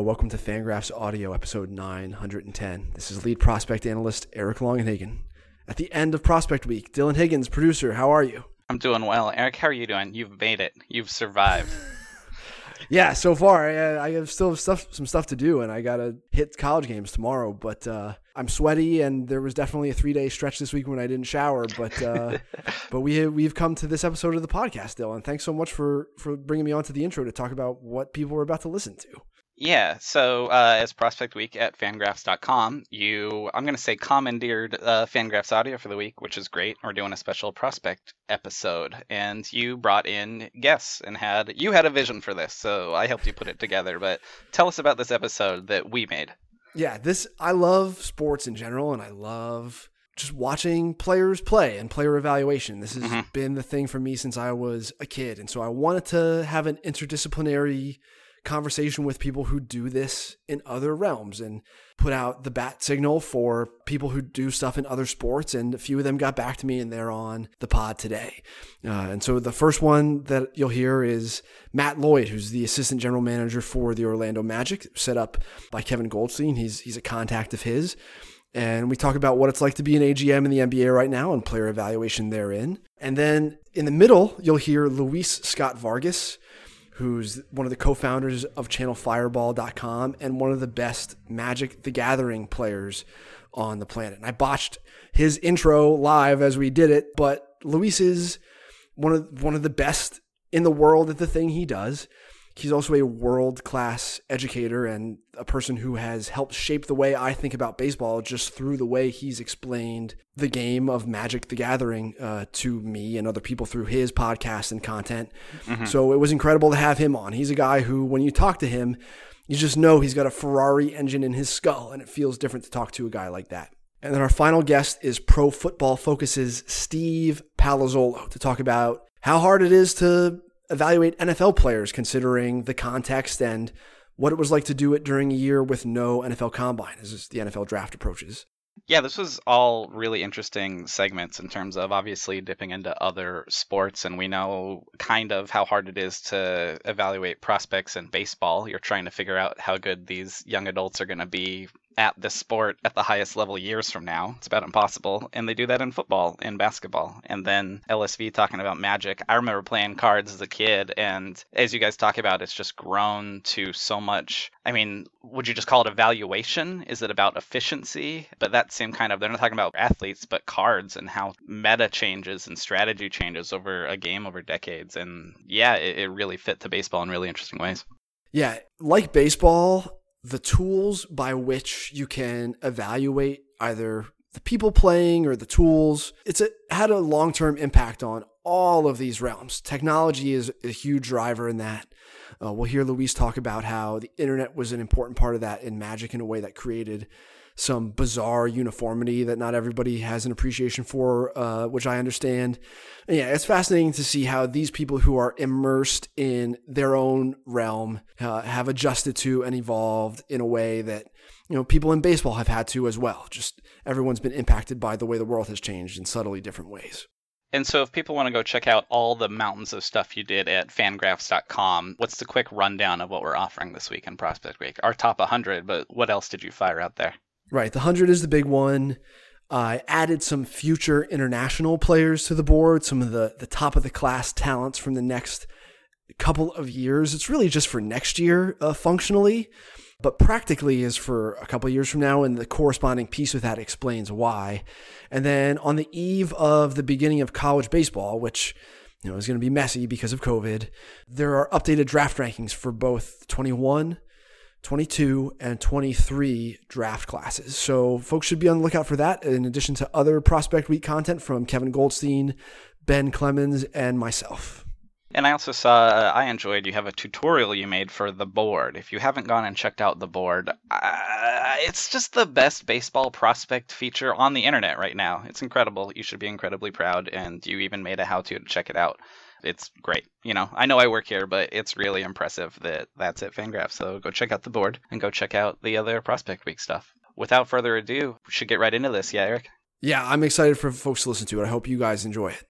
Hello, welcome to Fangraphs Audio, episode 910. This is lead prospect analyst Eric Longenhagen. At the end of Prospect Week, Dylan Higgins, producer, how are you? I'm doing well. Eric, how are you doing? You've made it. You've survived. yeah, so far I, I have still stuff, some stuff to do, and I gotta hit college games tomorrow. But uh, I'm sweaty, and there was definitely a three day stretch this week when I didn't shower. But uh, but we we've come to this episode of the podcast, Dylan. Thanks so much for for bringing me on to the intro to talk about what people were about to listen to. Yeah, so uh, as Prospect Week at fangraphs.com, you, I'm going to say, commandeered uh, Fangraphs Audio for the week, which is great. We're doing a special prospect episode, and you brought in guests and had, you had a vision for this, so I helped you put it together. But tell us about this episode that we made. Yeah, this, I love sports in general, and I love just watching players play and player evaluation. This has mm-hmm. been the thing for me since I was a kid. And so I wanted to have an interdisciplinary conversation with people who do this in other realms and put out the bat signal for people who do stuff in other sports. And a few of them got back to me and they're on the pod today. Uh, and so the first one that you'll hear is Matt Lloyd, who's the assistant general manager for the Orlando Magic, set up by Kevin Goldstein. He's, he's a contact of his. And we talk about what it's like to be an AGM in the NBA right now and player evaluation therein. And then in the middle, you'll hear Luis Scott Vargas, who's one of the co-founders of channelfireball.com and one of the best Magic the Gathering players on the planet. And I botched his intro live as we did it, but Luis is one of one of the best in the world at the thing he does. He's also a world class educator and a person who has helped shape the way I think about baseball just through the way he's explained the game of Magic the Gathering uh, to me and other people through his podcast and content. Mm-hmm. So it was incredible to have him on. He's a guy who, when you talk to him, you just know he's got a Ferrari engine in his skull, and it feels different to talk to a guy like that. And then our final guest is Pro Football Focus's Steve Palazzolo to talk about how hard it is to evaluate NFL players considering the context and what it was like to do it during a year with no NFL combine as the NFL draft approaches. Yeah, this was all really interesting segments in terms of obviously dipping into other sports. And we know kind of how hard it is to evaluate prospects in baseball. You're trying to figure out how good these young adults are going to be at this sport at the highest level years from now. It's about impossible. And they do that in football and basketball. And then LSV talking about magic. I remember playing cards as a kid. And as you guys talk about, it's just grown to so much. I mean, would you just call it evaluation? Is it about efficiency? But that same kind of, they're not talking about athletes, but cards and how meta changes and strategy changes over a game over decades. And yeah, it, it really fit to baseball in really interesting ways. Yeah, like baseball, the tools by which you can evaluate either the people playing or the tools it's a, had a long-term impact on all of these realms. Technology is a huge driver in that. Uh, we'll hear luis talk about how the internet was an important part of that in magic in a way that created some bizarre uniformity that not everybody has an appreciation for, uh, which I understand. And yeah, it's fascinating to see how these people who are immersed in their own realm uh, have adjusted to and evolved in a way that you know people in baseball have had to as well. Just everyone's been impacted by the way the world has changed in subtly different ways. And so, if people want to go check out all the mountains of stuff you did at fangraphs.com, what's the quick rundown of what we're offering this week in Prospect Week? Our top 100, but what else did you fire out there? Right. The 100 is the big one. I added some future international players to the board, some of the, the top of the class talents from the next couple of years. It's really just for next year uh, functionally, but practically is for a couple of years from now. And the corresponding piece with that explains why. And then on the eve of the beginning of college baseball, which you know is going to be messy because of COVID, there are updated draft rankings for both 21 22 and 23 draft classes. So folks should be on the lookout for that in addition to other Prospect Week content from Kevin Goldstein, Ben Clemens, and myself. And I also saw, uh, I enjoyed you have a tutorial you made for the board. If you haven't gone and checked out the board, uh, it's just the best baseball prospect feature on the internet right now. It's incredible. You should be incredibly proud, and you even made a how to to check it out it's great. You know, I know I work here, but it's really impressive that that's at Fangraph. So go check out the board and go check out the other Prospect Week stuff. Without further ado, we should get right into this. Yeah, Eric? Yeah, I'm excited for folks to listen to it. I hope you guys enjoy it.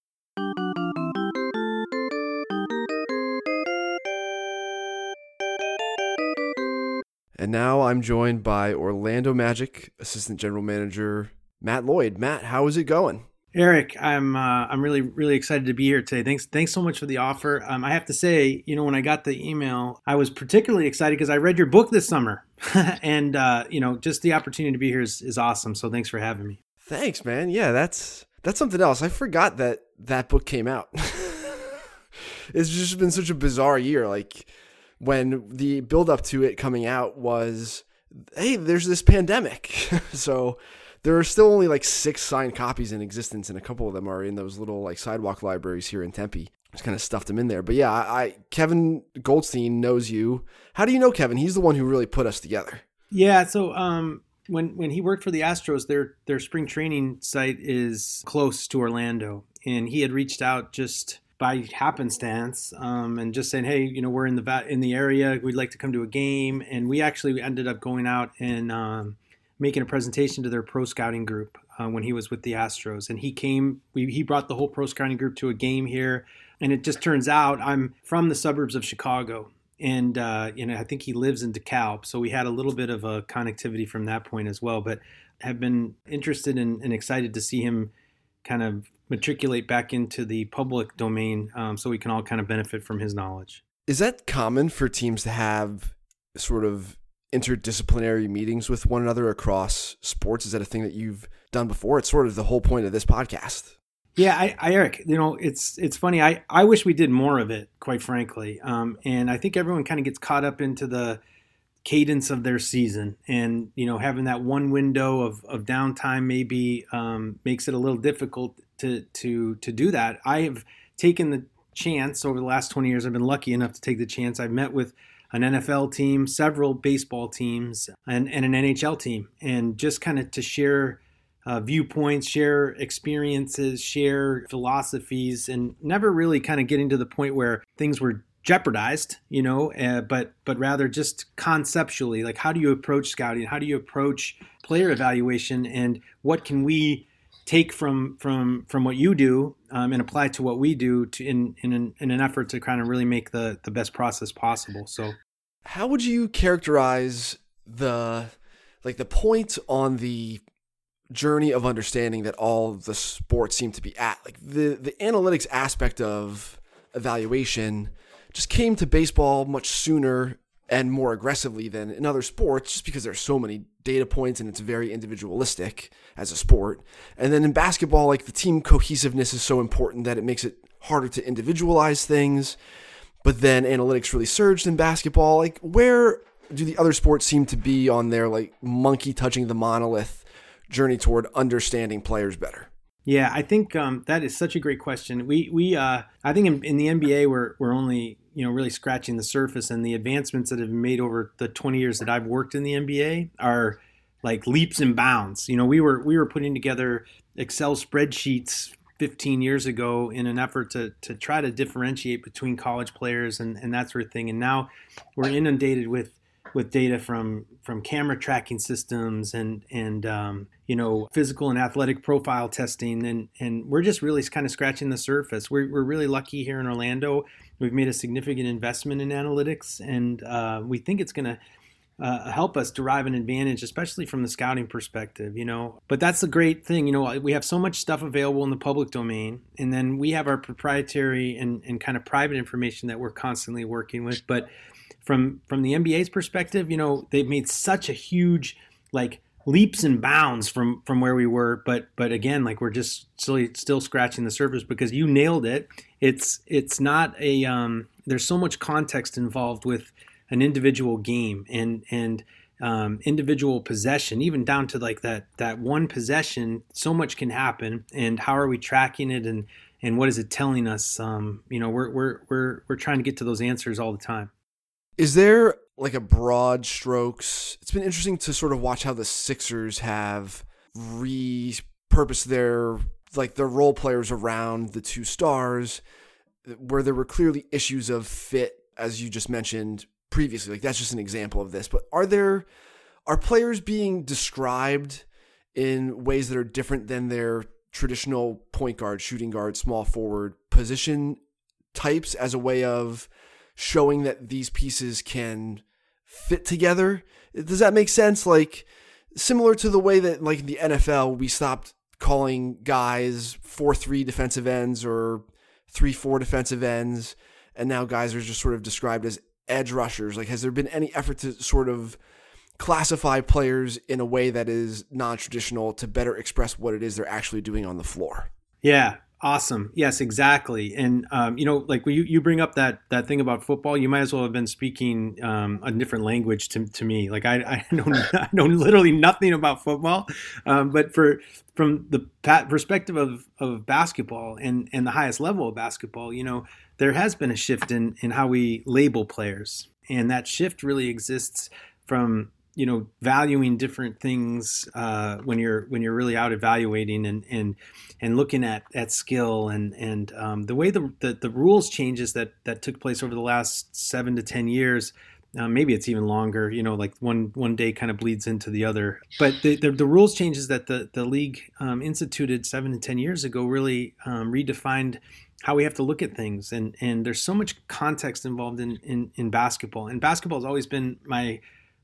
And now I'm joined by Orlando Magic Assistant General Manager Matt Lloyd. Matt, how is it going? Eric, I'm uh, I'm really really excited to be here today. Thanks thanks so much for the offer. Um, I have to say, you know, when I got the email, I was particularly excited because I read your book this summer, and uh, you know, just the opportunity to be here is, is awesome. So thanks for having me. Thanks, man. Yeah, that's that's something else. I forgot that that book came out. it's just been such a bizarre year. Like when the build up to it coming out was, hey, there's this pandemic. so there are still only like six signed copies in existence, and a couple of them are in those little like sidewalk libraries here in Tempe. Just kind of stuffed them in there. But yeah, I, I Kevin Goldstein knows you. How do you know Kevin? He's the one who really put us together. Yeah. So um, when when he worked for the Astros, their their spring training site is close to Orlando, and he had reached out just by happenstance um, and just saying, hey, you know, we're in the in the area. We'd like to come to a game, and we actually ended up going out and um, making a presentation to their pro scouting group uh, when he was with the Astros. And he came, we, he brought the whole pro scouting group to a game here. And it just turns out I'm from the suburbs of Chicago. And, uh, know, I think he lives in DeKalb. So we had a little bit of a connectivity from that point as well. But have been interested in, and excited to see him kind of matriculate back into the public domain um, so we can all kind of benefit from his knowledge. Is that common for teams to have sort of interdisciplinary meetings with one another across sports? Is that a thing that you've done before? It's sort of the whole point of this podcast. Yeah, I, I Eric, you know, it's it's funny. I, I wish we did more of it, quite frankly. Um, and I think everyone kind of gets caught up into the cadence of their season and you know having that one window of, of downtime maybe um, makes it a little difficult to to to do that i have taken the chance over the last 20 years i've been lucky enough to take the chance i've met with an nfl team several baseball teams and, and an nhl team and just kind of to share uh, viewpoints, share experiences, share philosophies, and never really kind of getting to the point where things were jeopardized, you know, uh, but but rather just conceptually, like how do you approach scouting? How do you approach player evaluation? And what can we take from from from what you do um, and apply to what we do to in in an, in an effort to kind of really make the the best process possible. So, how would you characterize the like the point on the journey of understanding that all the sports seem to be at like the the analytics aspect of evaluation just came to baseball much sooner and more aggressively than in other sports just because there's so many data points and it's very individualistic as a sport. And then in basketball, like the team cohesiveness is so important that it makes it harder to individualize things. But then analytics really surged in basketball. Like where do the other sports seem to be on their like monkey touching the monolith journey toward understanding players better? Yeah, I think um, that is such a great question. We we uh, I think in, in, the NBA we're we're only you know really scratching the surface, and the advancements that have been made over the 20 years that I've worked in the NBA are like leaps and bounds. You know, we were we were putting together Excel spreadsheets 15 years ago in an effort to to try to differentiate between college players and and that sort of thing, and now we're inundated with with data from from camera tracking systems and and um, you know physical and athletic profile testing and and we're just really kind of scratching the surface. We're we're really lucky here in Orlando. We've made a significant investment in analytics, and uh, we think it's going to. Uh, help us derive an advantage, especially from the scouting perspective, you know. But that's the great thing, you know. We have so much stuff available in the public domain, and then we have our proprietary and, and kind of private information that we're constantly working with. But from from the NBA's perspective, you know, they've made such a huge like leaps and bounds from from where we were but but again like we're just still still scratching the surface because you nailed it. It's it's not a um there's so much context involved with an individual game and and um, individual possession even down to like that that one possession so much can happen. And how are we tracking it? And and what is it telling us? Um you know we're we're we're we're trying to get to those answers all the time. Is there like a broad strokes? It's been interesting to sort of watch how the Sixers have repurposed their like their role players around the two stars where there were clearly issues of fit as you just mentioned previously like that's just an example of this but are there are players being described in ways that are different than their traditional point guard shooting guard small forward position types as a way of showing that these pieces can fit together. Does that make sense? Like similar to the way that like in the NFL we stopped calling guys 4-3 defensive ends or 3-4 defensive ends and now guys are just sort of described as edge rushers. Like has there been any effort to sort of classify players in a way that is non-traditional to better express what it is they're actually doing on the floor? Yeah, Awesome. Yes, exactly. And um, you know, like you, you bring up that that thing about football, you might as well have been speaking um, a different language to, to me. Like I, I know I know literally nothing about football, um, but for from the perspective of, of basketball and, and the highest level of basketball, you know, there has been a shift in in how we label players, and that shift really exists from you know valuing different things uh, when you're when you're really out evaluating and and and looking at at skill and and um, the way the, the, the rules changes that that took place over the last seven to ten years. Uh, maybe it's even longer. You know, like one one day kind of bleeds into the other. But the the, the rules changes that the the league um, instituted seven to ten years ago really um, redefined how we have to look at things and and there's so much context involved in in, in basketball and basketball has always been my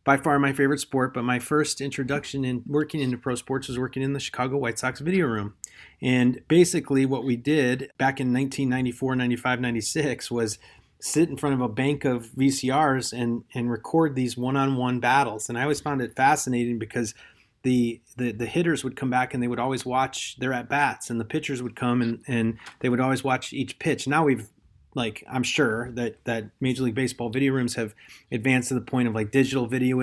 by far my favorite sport, but my first introduction in working into pro sports was working in the Chicago White Sox video room. And basically, what we did back in 1994, 95, 96 was sit in front of a bank of VCRs and, and record these one on one battles. And I always found it fascinating because the, the, the hitters would come back and they would always watch their at bats, and the pitchers would come and, and they would always watch each pitch. Now we've like I'm sure that that Major League Baseball video rooms have advanced to the point of like digital video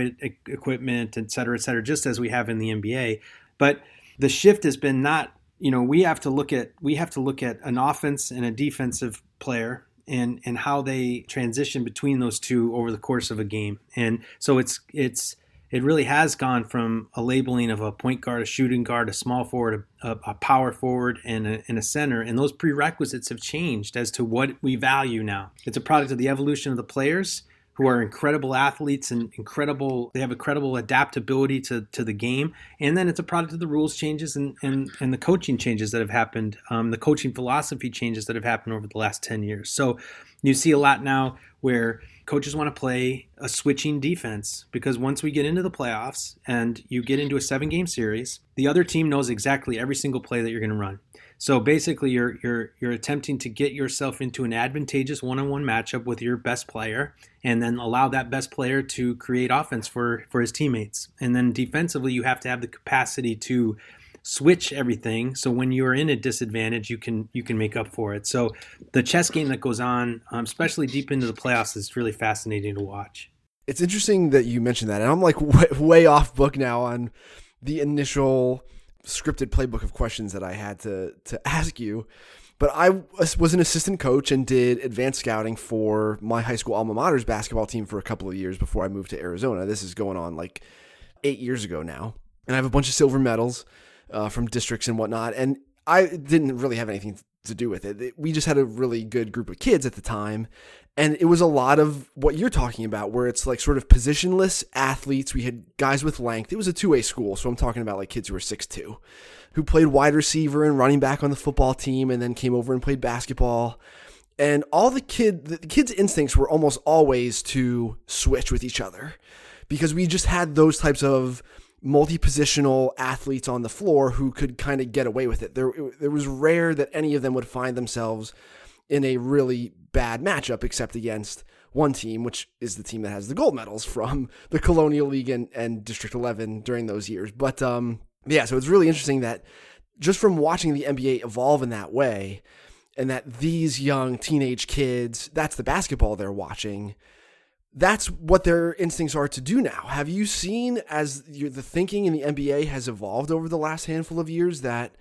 equipment, et cetera, et cetera, just as we have in the NBA. But the shift has been not, you know, we have to look at we have to look at an offense and a defensive player and and how they transition between those two over the course of a game. And so it's it's it really has gone from a labeling of a point guard, a shooting guard, a small forward, a, a power forward, and a, and a, center. And those prerequisites have changed as to what we value now. It's a product of the evolution of the players who are incredible athletes and incredible they have incredible adaptability to, to the game and then it's a product of the rules changes and, and, and the coaching changes that have happened um, the coaching philosophy changes that have happened over the last 10 years so you see a lot now where coaches want to play a switching defense because once we get into the playoffs and you get into a seven game series, the other team knows exactly every single play that you're going to run. So basically, you're you're you're attempting to get yourself into an advantageous one-on-one matchup with your best player, and then allow that best player to create offense for for his teammates. And then defensively, you have to have the capacity to switch everything. So when you're in a disadvantage you can you can make up for it. So the chess game that goes on um, especially deep into the playoffs is really fascinating to watch. It's interesting that you mentioned that and i'm like way, way off book now on the initial scripted playbook of questions that i had to to ask you. But I was an assistant coach and did advanced scouting for my high school alma mater's basketball team for a couple of years before I moved to Arizona. This is going on like eight years ago now. And I have a bunch of silver medals uh, from districts and whatnot. And I didn't really have anything to do with it. We just had a really good group of kids at the time. And it was a lot of what you're talking about, where it's like sort of positionless athletes. We had guys with length. It was a two way school. So I'm talking about like kids who were 6'2, who played wide receiver and running back on the football team and then came over and played basketball. And all the kid, the kids' instincts were almost always to switch with each other because we just had those types of multi-positional athletes on the floor who could kind of get away with it. There, it was rare that any of them would find themselves in a really bad matchup, except against one team, which is the team that has the gold medals from the Colonial League and, and District 11 during those years. But um, yeah, so it's really interesting that just from watching the NBA evolve in that way, and that these young teenage kids, that's the basketball they're watching that's what their instincts are to do now. Have you seen as the thinking in the NBA has evolved over the last handful of years that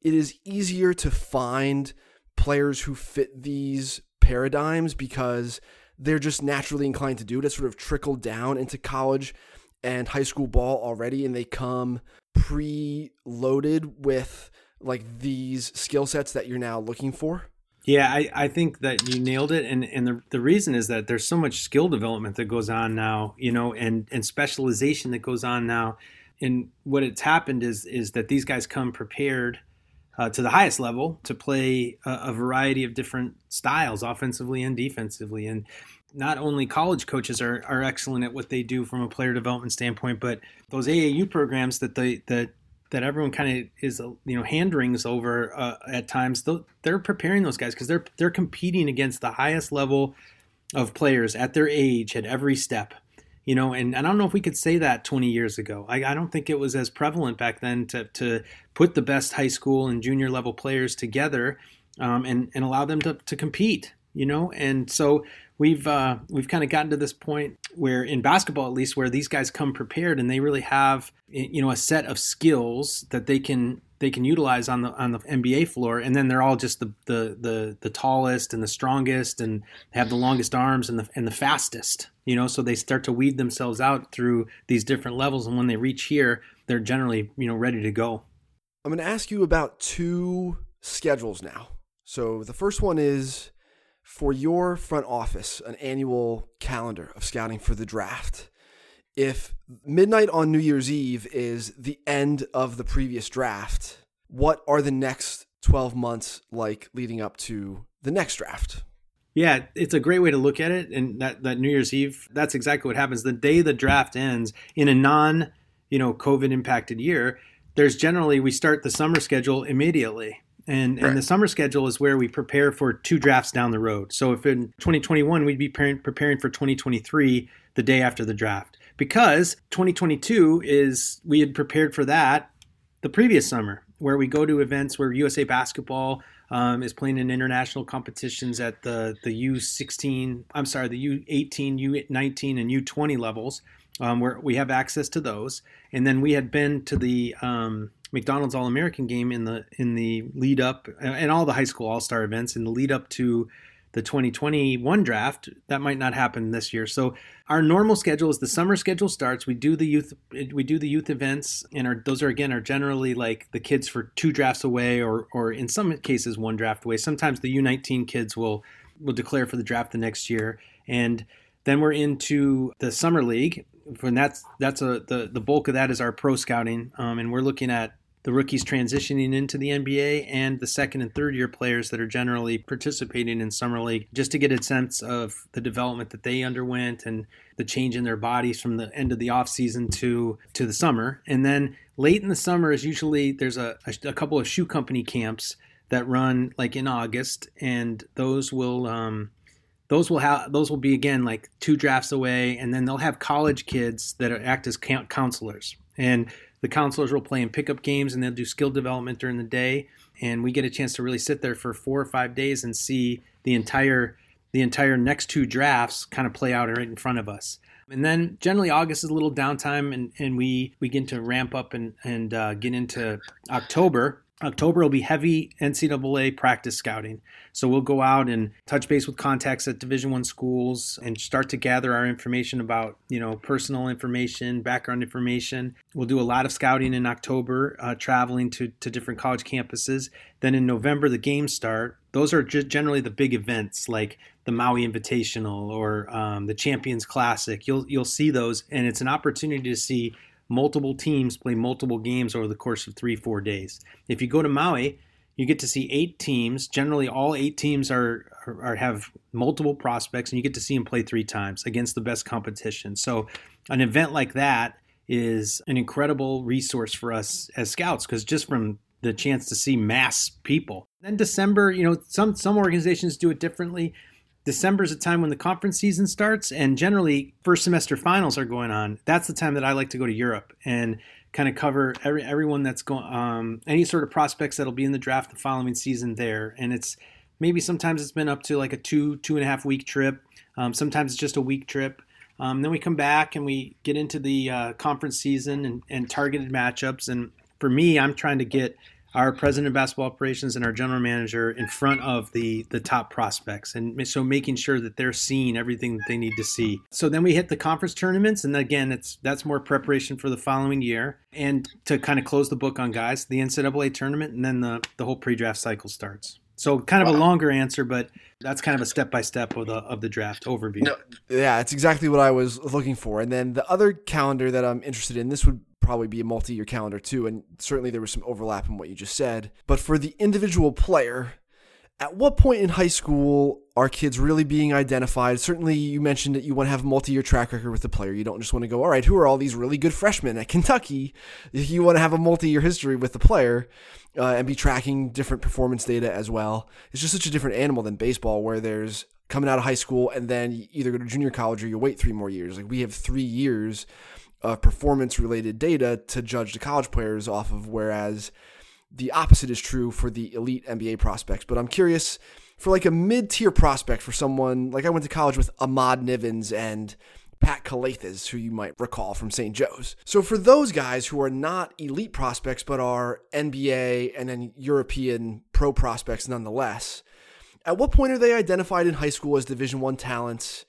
it is easier to find players who fit these paradigms because they're just naturally inclined to do it. It's sort of trickled down into college and high school ball already, and they come pre-loaded with like these skill sets that you're now looking for. Yeah, I, I think that you nailed it. And, and the, the reason is that there's so much skill development that goes on now, you know, and, and specialization that goes on now. And what it's happened is is that these guys come prepared uh, to the highest level to play a, a, variety of different styles, offensively and defensively. And not only college coaches are, are excellent at what they do from a player development standpoint, but those AAU programs that they that that everyone kind of is you know hand rings over uh, at times. They're preparing those guys because they're they're competing against the highest level of players at their age at every step. You know, and, and I don't know if we could say that 20 years ago. I, I don't think it was as prevalent back then to, to put the best high school and junior level players together um, and, and allow them to, to compete you know? And so we've uh, we've kind of gotten to this point where in basketball at least where these guys come prepared and they really have you know a set of skills that they can they can utilize on the on the NBA floor. And then they're all just the the the, the tallest and the strongest and have the longest arms and the and the fastest you know? So they start to weed themselves out through these different levels. And when they reach here they're generally you know ready to go. I'm going to ask you about two schedules now. So the first one is for your front office an annual calendar of scouting for the draft. If midnight on New Year's Eve is the end of the previous draft, what are the next 12 months like leading up to the next draft? Yeah, it's a great way to look at it. And that, that New Year's Eve, that's exactly what happens. The day the draft ends in a non, you know, COVID impacted year, there's generally we start the summer schedule immediately. And, right. and the summer schedule is where we prepare for two drafts down the road. So if in 2021 we'd be preparing for 2023 the day after the draft, because 2022 is we had prepared for that the previous summer, where we go to events where USA Basketball um, is playing in international competitions at the the U16, I'm sorry, the U18, U19, and U20 levels, um, where we have access to those. And then we had been to the um, McDonald's All American game in the in the lead up and all the high school All Star events in the lead up to the 2021 draft. That might not happen this year. So our normal schedule is the summer schedule starts. We do the youth we do the youth events, and our, those are again are generally like the kids for two drafts away, or or in some cases one draft away. Sometimes the U19 kids will will declare for the draft the next year, and then we're into the summer league. And that's that's a the the bulk of that is our pro scouting, um, and we're looking at the rookies transitioning into the NBA and the second and third year players that are generally participating in summer league just to get a sense of the development that they underwent and the change in their bodies from the end of the off season to to the summer. And then late in the summer is usually there's a, a, a couple of shoe company camps that run like in August and those will um, those will have those will be again like two drafts away and then they'll have college kids that act as counselors and the counselors will play in pickup games and they'll do skill development during the day. And we get a chance to really sit there for four or five days and see the entire the entire next two drafts kind of play out right in front of us. And then generally August is a little downtime and, and we begin to ramp up and, and uh, get into October October will be heavy NCAA practice scouting. So we'll go out and touch base with contacts at Division One schools and start to gather our information about, you know, personal information, background information. We'll do a lot of scouting in October, uh, traveling to, to different college campuses. Then in November, the games start. Those are generally the big events like the Maui Invitational or um, the Champions Classic. You'll you'll see those, and it's an opportunity to see multiple teams play multiple games over the course of three, four days. If you go to Maui, you get to see eight teams. Generally, all eight teams are, are, have multiple prospects, and you get to see them play three times against the best competition. So, an event like that is an incredible resource for us as scouts because just from the chance to see mass people. Then December, you know, some some organizations do it differently. December is a time when the conference season starts, and generally first semester finals are going on. That's the time that I like to go to Europe and kind of cover every everyone that's going, um, any sort of prospects that'll be in the draft the following season there. And it's maybe sometimes it's been up to like a two two and a half week trip. Um, sometimes it's just a week trip. Um, then we come back and we get into the uh, conference season and, and targeted matchups. And for me, I'm trying to get our president of basketball operations and our general manager in front of the the top prospects and so making sure that they're seeing everything that they need to see. So then we hit the conference tournaments and again it's that's more preparation for the following year. And to kind of close the book on guys the ncaa tournament and then the, the whole pre-draft cycle starts. So kind of wow. a longer answer, but that's kind of a step by step of the of the draft overview. No, yeah, it's exactly what I was looking for. And then the other calendar that I'm interested in, this would probably be a multi-year calendar too, and certainly there was some overlap in what you just said. But for the individual player, At what point in high school are kids really being identified? Certainly, you mentioned that you want to have a multi year track record with the player. You don't just want to go, all right, who are all these really good freshmen at Kentucky? You want to have a multi year history with the player uh, and be tracking different performance data as well. It's just such a different animal than baseball, where there's coming out of high school and then you either go to junior college or you wait three more years. Like we have three years of performance related data to judge the college players off of, whereas the opposite is true for the elite NBA prospects. But I'm curious for like a mid tier prospect for someone like I went to college with Ahmad Nivins and Pat Calathes, who you might recall from St. Joe's. So for those guys who are not elite prospects but are NBA and then European pro prospects nonetheless, at what point are they identified in high school as Division One talents?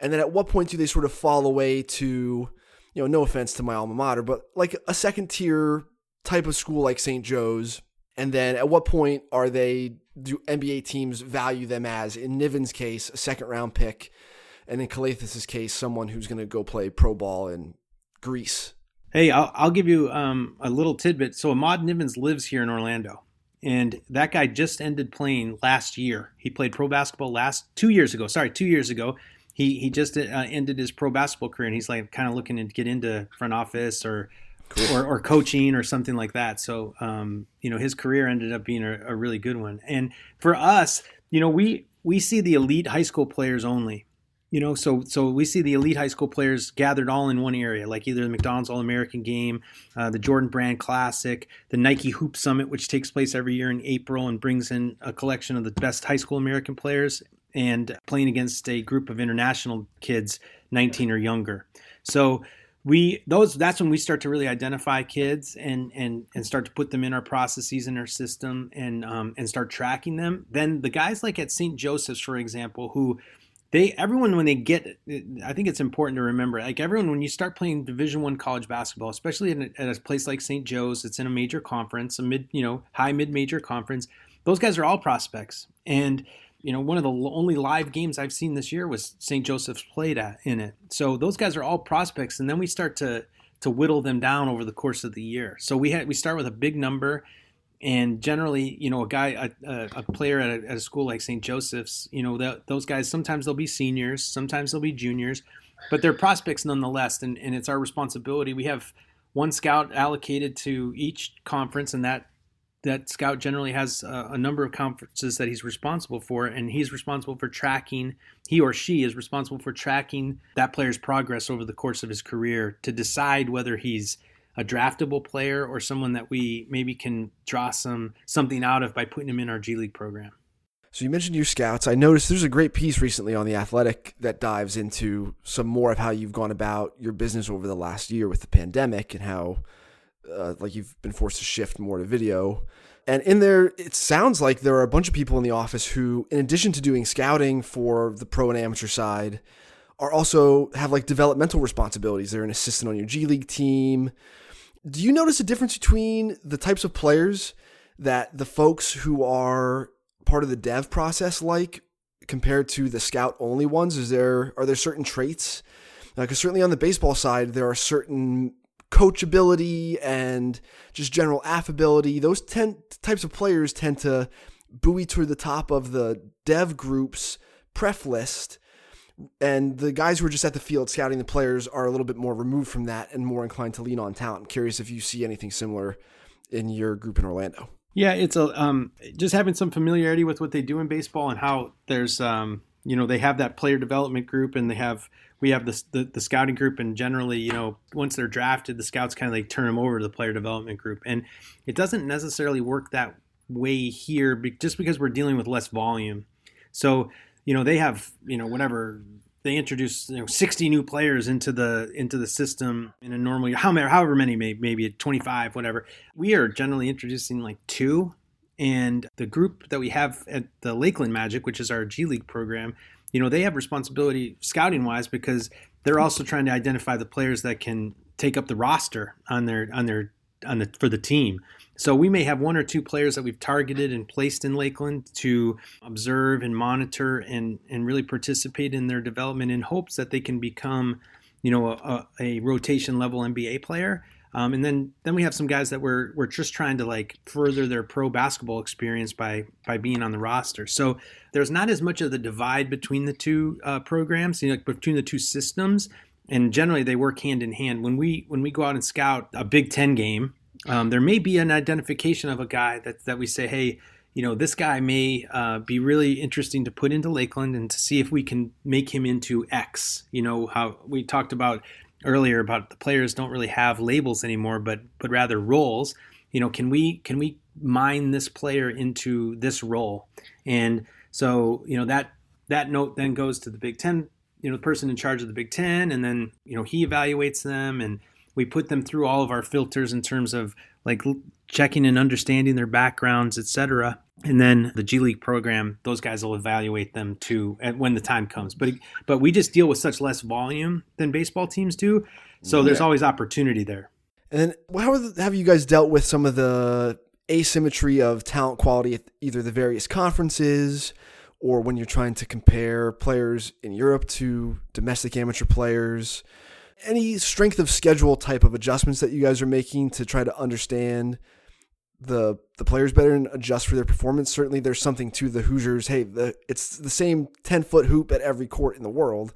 And then at what point do they sort of fall away to, you know, no offense to my alma mater, but like a second tier type of school like St. Joe's? And then at what point are they, do NBA teams value them as, in Nivins' case, a second round pick, and in Calathes' case, someone who's going to go play pro ball in Greece? Hey, I'll, I'll give you um, a little tidbit. So Ahmad Nivins lives here in Orlando. And that guy just ended playing last year. He played pro basketball last two years ago. Sorry, two years ago. He he just uh, ended his pro basketball career, and he's like kind of looking to get into front office or cool. or, or, coaching or something like that. So um, you know, his career ended up being a, a really good one. And for us, you know, we we see the elite high school players only you know so so we see the elite high school players gathered all in one area like either the mcdonald's all-american game uh, the jordan brand classic the nike hoop summit which takes place every year in april and brings in a collection of the best high school american players and playing against a group of international kids 19 or younger so we those that's when we start to really identify kids and and and start to put them in our processes in our system and um, and start tracking them. Then the guys like at st joseph's for example who they everyone when they get i think it's important to remember like everyone when you start playing division one college basketball especially a, at a place like st joe's it's in a major conference a mid you know high mid major conference those guys are all prospects. And you know one of the only live games i've seen this year was st joseph's played at in it so those guys are all prospects and then we start to to whittle them down over the course of the year so we had we start with a big number and generally, you know, a guy, a, a player at a, at a, school like St. Joseph's, you know, that, those guys sometimes they'll be seniors, sometimes they'll be juniors, but they're prospects nonetheless. And, and it's our responsibility. We have one scout allocated to each conference, and that that scout generally has a, a number of conferences that he's responsible for, and he's responsible for tracking. He or she is responsible for tracking that player's progress over the course of his career to decide whether he's a draftable player or someone that we maybe can draw some something out of by putting him in our G League program. So you mentioned your scouts. I noticed there's a great piece recently on the Athletic that dives into some more of how you've gone about your business over the last year with the pandemic and how, uh, like, you've been forced to shift more to video. And in there, it sounds like there are a bunch of people in the office who, in addition to doing scouting for the pro and amateur side, are also have like developmental responsibilities. They're an assistant on your G League team do you notice a difference between the types of players that the folks who are part of the dev process like compared to the scout only ones? Is there are there certain traits? Because uh, certainly on the baseball side, there are certain coachability and just general affability. Those ten, types of players tend to buoy toward the top of the dev group's pref list and the guys who are just at the field scouting the players are a little bit more removed from that and more inclined to lean on talent. I'm curious if you see anything similar in your group in Orlando. Yeah, it's a um, just having some familiarity with what they do in baseball and how there's um, you know they have that player development group and they have we have the, the, scouting group and generally you know once they're drafted the scouts kind of like turn them over to the player development group and it doesn't necessarily work that way here just because we're dealing with less volume. So you know they have you know whatever they introduce you know 60 new players into the into the system in a normal year however, however many may, maybe 25 whatever we are generally introducing like two and the group that we have at the lakeland magic which is our g league program you know they have responsibility scouting wise because they're also trying to identify the players that can take up the roster on their on their on the for the team so we may have one or two players that we've targeted and placed in Lakeland to observe and monitor and, and really participate in their development in hopes that they can become, you know, a, a rotation level NBA player. Um, and then then we have some guys that we're we're just trying to like further their pro basketball experience by by being on the roster. So there's not as much of the divide between the two uh, programs, you know, between the two systems. And generally, they work hand in hand. When we when we go out and scout a Big Ten game, um, there may be an identification of a guy that that we say, hey, you know, this guy may uh, be really interesting to put into Lakeland and to see if we can make him into X. You know, how we talked about earlier about the players don't really have labels anymore, but but rather roles. You know, can we can we mine this player into this role? And so, you know, that that note then goes to the Big Ten, you know, the person in charge of the Big Ten, and then you know he evaluates them, and we put them through all of our filters in terms of like checking and understanding their backgrounds, etc. And then the G League program, those guys will evaluate them too when the time comes. But but we just deal with such less volume than baseball teams do, so yeah. there's always opportunity there. And then how have you guys dealt with some of the asymmetry of talent quality at either the various conferences or when you're trying to compare players in Europe to domestic amateur players? Any strength of schedule type of adjustments that you guys are making to try to understand the the players better and adjust for their performance. Certainly, there's something to the Hoosiers. Hey, the, it's the same ten foot hoop at every court in the world.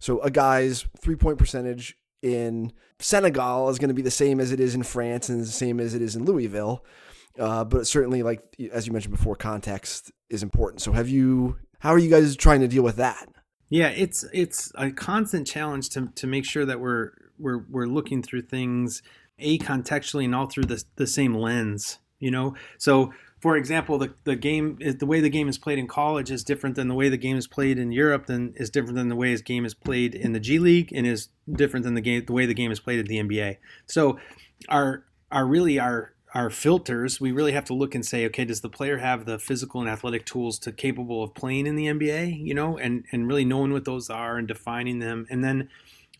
So a guy's three point percentage in Senegal is going to be the same as it is in France and the same as it is in Louisville. Uh, but certainly, like as you mentioned before, context is important. So have you? How are you guys trying to deal with that? Yeah, it's it's a constant challenge to to make sure that we're we're we're looking through things a contextually and all through the, the same lens you know? So for example the, the game the way the game is played in college is different than the way the game is played in europe than is different than the way his game is played in the g league and is different than the game the way the game is played at the nba so our our really our our filters we really have to look and say okay does the player have the physical and athletic tools to capable of playing in the nba you know and and really knowing what those are and defining them and then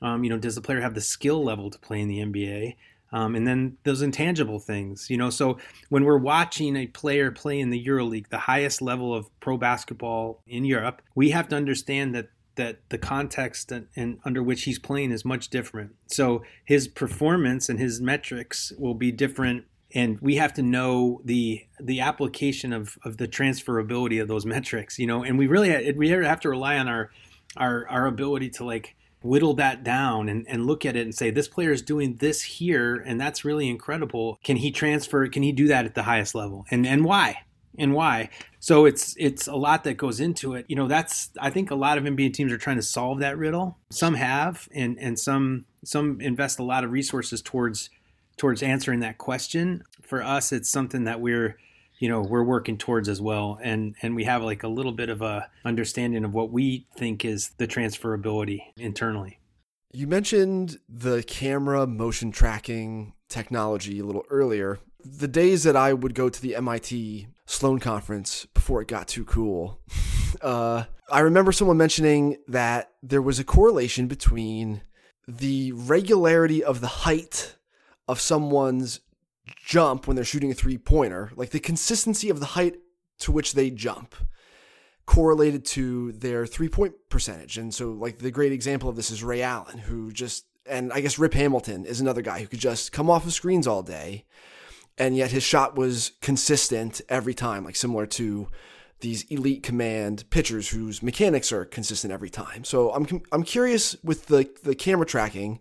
um, you know does the player have the skill level to play in the nba um, and then those intangible things, you know. So when we're watching a player play in the EuroLeague, the highest level of pro basketball in Europe, we have to understand that that the context and, and, under which he's playing is much different. So his performance and his metrics will be different and we have to know the the application of, of the transferability of those metrics you know and we really we have to rely on our our our ability to like whittle that down and, and look at it and say this player is doing this here and that's really incredible. Can he transfer? Can he do that at the highest level? And and why? And why? So it's it's a lot that goes into it. You know that's i think a lot of nba teams are trying to solve that riddle. Some have and and some some invest a lot of resources towards towards answering that question for us it's something that we're you know we're working towards as well. And and we have like a little bit of a understanding of what we think is the transferability internally. You mentioned the camera motion tracking technology a little earlier. The days that i would go to the mit sloan conference before it got too cool uh, i remember someone mentioning that there was a correlation between the regularity of the height of someone's jump when they're shooting a three pointer, like the consistency of the height to which they jump correlated to their three point percentage. And so, like, the great example of this is Ray Allen, who just, and I guess Rip Hamilton is another guy who could just come off of screens all day. And yet his shot was consistent every time, like similar to these elite command pitchers whose mechanics are consistent every time. So I'm I'm curious with the the camera tracking,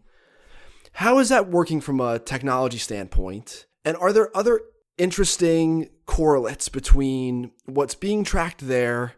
how is that working from a technology standpoint? And are there other interesting correlates between what's being tracked there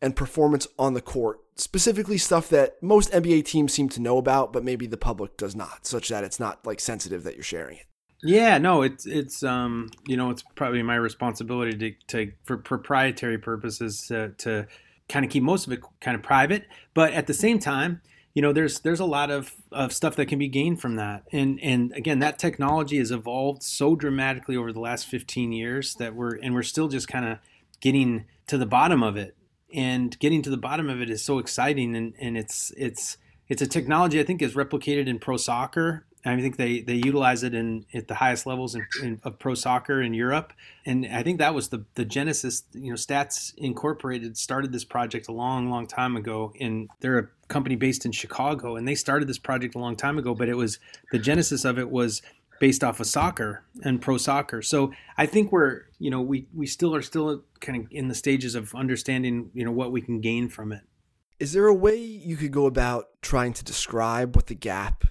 and performance on the court? Specifically, stuff that most NBA teams seem to know about, but maybe the public does not, such that it's not like sensitive that you're sharing it. Yeah, no, it's it's um you know it's probably my responsibility to, to for proprietary purposes to, to kind of keep most of it kind of private, but at the same time, you know there's there's a lot of, of stuff that can be gained from that. And and again that technology has evolved so dramatically over the last 15 years that we're and we're still just kind of getting to the bottom of it. And getting to the bottom of it is so exciting and and it's it's it's a technology I think is replicated in pro soccer I think they, they utilize it in at the highest levels in, in, of pro soccer in Europe, and I think that was the the genesis. You know, Stats Incorporated started this project a long, long time ago. And they're a company based in Chicago, and they started this project a long time ago. But it was the genesis of it was based off of soccer and pro soccer. So I think we're, you know, we we still are still kind of in the stages of understanding, you know, what we can gain from it. Is there a way you could go about trying to describe what the gap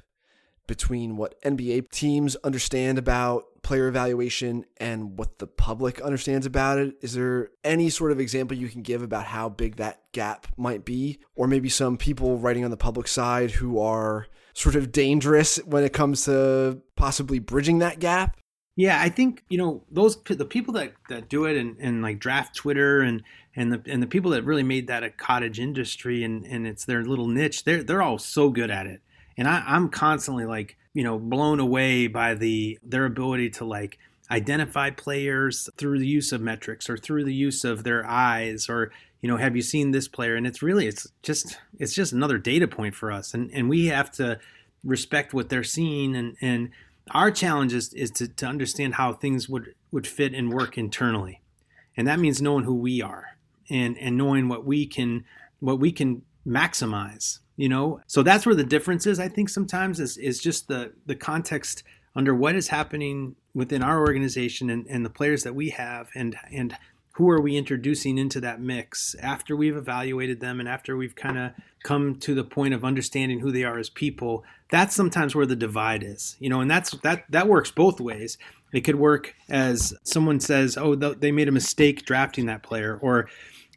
between what NBA teams understand about player evaluation and what the public understands about it? Is there any sort of example you can give about how big that gap might be? Or maybe some people writing on the public side who are sort of dangerous when it comes to possibly bridging that gap? Yeah, I think you know those the people that, that do it and, and like draft Twitter and and the and the people that really made that a cottage industry and, and it's their little niche. They're they're all so good at it, and I, I'm constantly like you know blown away by the their ability to like identify players through the use of metrics or through the use of their eyes or you know have you seen this player? And it's really it's just it's just another data point for us. And and we have to respect what they're seeing. And and our challenge is, is to, to understand how things would would fit and work internally. And that means knowing who we are and and knowing what we can what we can maximize you know? So that's where the difference is i think sometimes is is just the the context under what is happening within our organization and, and the players that we have and and who are we introducing into that mix after we've evaluated them and after we've kind of come to the point of understanding who they are as people. That's sometimes where the divide is you know and that's that that works both ways. It could work as someone says oh they made a mistake drafting that player or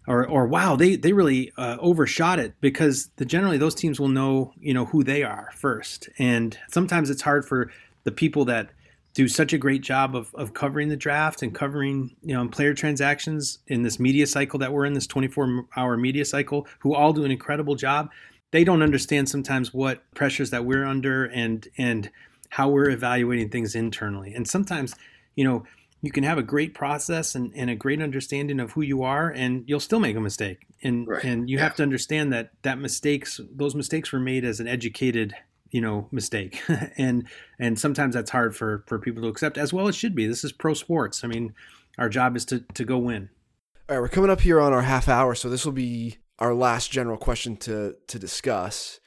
or, or wow they, they really uh, overshot it because the, generally those teams will know you know who they are first. And sometimes it's hard for the people that do such a great job of, of covering the draft and covering you know player transactions in this media cycle that we're in this 24 hour media cycle who all do an incredible job. They don't understand sometimes what pressures that we're under and and how we're evaluating things internally. And sometimes you know you can have a great process and, and a great understanding of who you are and you'll still make a mistake. And right. and you yeah. have to understand that that mistakes those mistakes were made as an educated you know mistake. And and sometimes that's hard for for people to accept as well it should be. This is pro sports. I mean our job is to to go win. All right we're coming up here on our half hour so this will be our last general question to to discuss.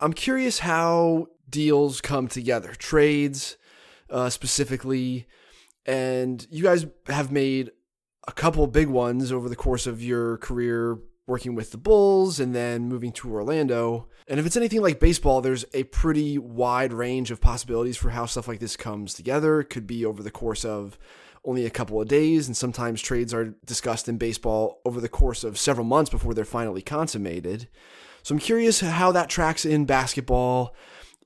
I'm curious how deals come together trades uh, specifically and you guys have made a couple big ones over the course of your career working with the Bulls and then moving to Orlando. And if it's anything like baseball, there's a pretty wide range of possibilities for how stuff like this comes together. It could be over the course of only a couple of days, and sometimes trades are discussed in baseball over the course of several months before they're finally consummated. So I'm curious how that tracks in basketball.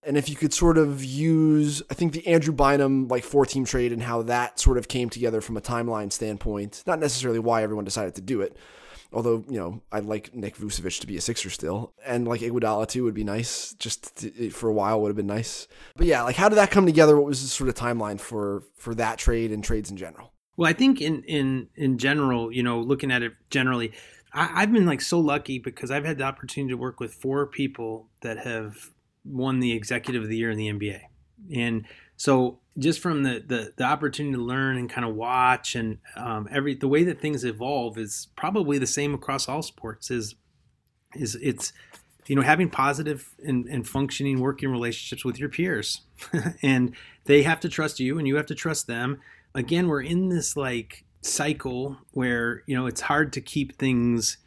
And if you could sort of use, I think the Andrew Bynum like four team trade and how that sort of came together from a timeline standpoint, not necessarily why everyone decided to do it, Although you know, I'd like Nick Vucevic to be a Sixer still, and like Iguodala too would be nice. Just to, for a while would have been nice. But yeah, like how did that come together? What was the sort of timeline for for that trade and trades in general? Well, I think in in in general, you know, looking at it generally, I've been like so lucky because I've had the opportunity to work with four people that have won the Executive of the Year in the NBA, and so just from the, the, the opportunity to learn and kind of watch and um, every the way that things evolve is probably the same across all sports is is it's you know having positive and, and functioning working relationships with your peers. And they have to trust you and you have to trust them. Again we're in this like cycle where you know it's hard to keep things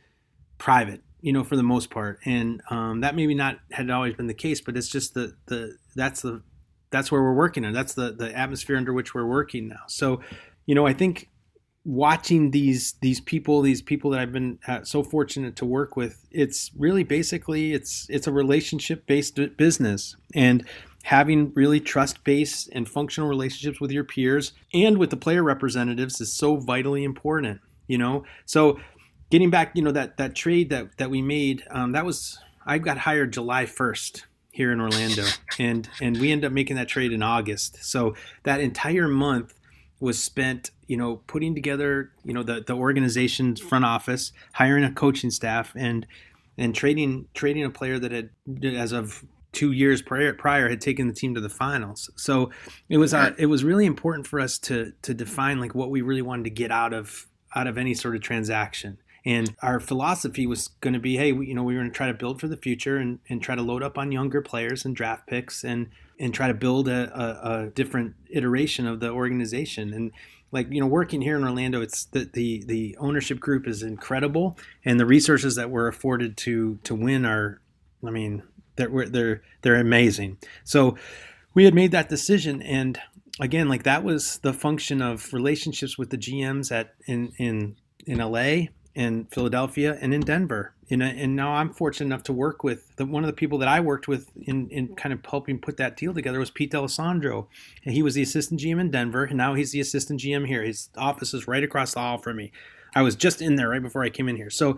private you know for the most part. And um, that maybe not had always been the case but it's just the the that's the that's where we're working and that's the the atmosphere under which we're working now. So you know i think watching these these people these people that i've been uh, so fortunate to work with it's really basically it's it's a relationship based business. And having really trust based and functional relationships with your peers and with the player representatives is so vitally important you know? So getting back you know that that trade that that we made um, that was i got hired july 1st here in Orlando, and and we ended up making that trade in August. So that entire month was spent, you know, putting together, you know, the the organization's front office, hiring a coaching staff, and and trading trading a player that had, as of two years prior, prior had taken the team to the finals. So it was uh, it was really important for us to to define like what we really wanted to get out of out of any sort of transaction. And our philosophy was going to be, hey, we, you know, we were going to try to build for the future and, and try to load up on younger players and draft picks and and try to build a, a, a different iteration of the organization. And like you know working here in Orlando it's the, the the ownership group is incredible. And the resources that we're afforded to to win are I mean they're they're they're amazing. So we had made that decision. And again like that was the function of relationships with the GMs at in in in LA in Philadelphia and in Denver. And, and now I'm fortunate enough to work with the, one of the people that I worked with in, in kind of helping put that deal together was Pete D'Alessandro. And he was the assistant GM in Denver, and now he's the assistant GM here. His office is right across the hall from me. I was just in there right before I came in here. So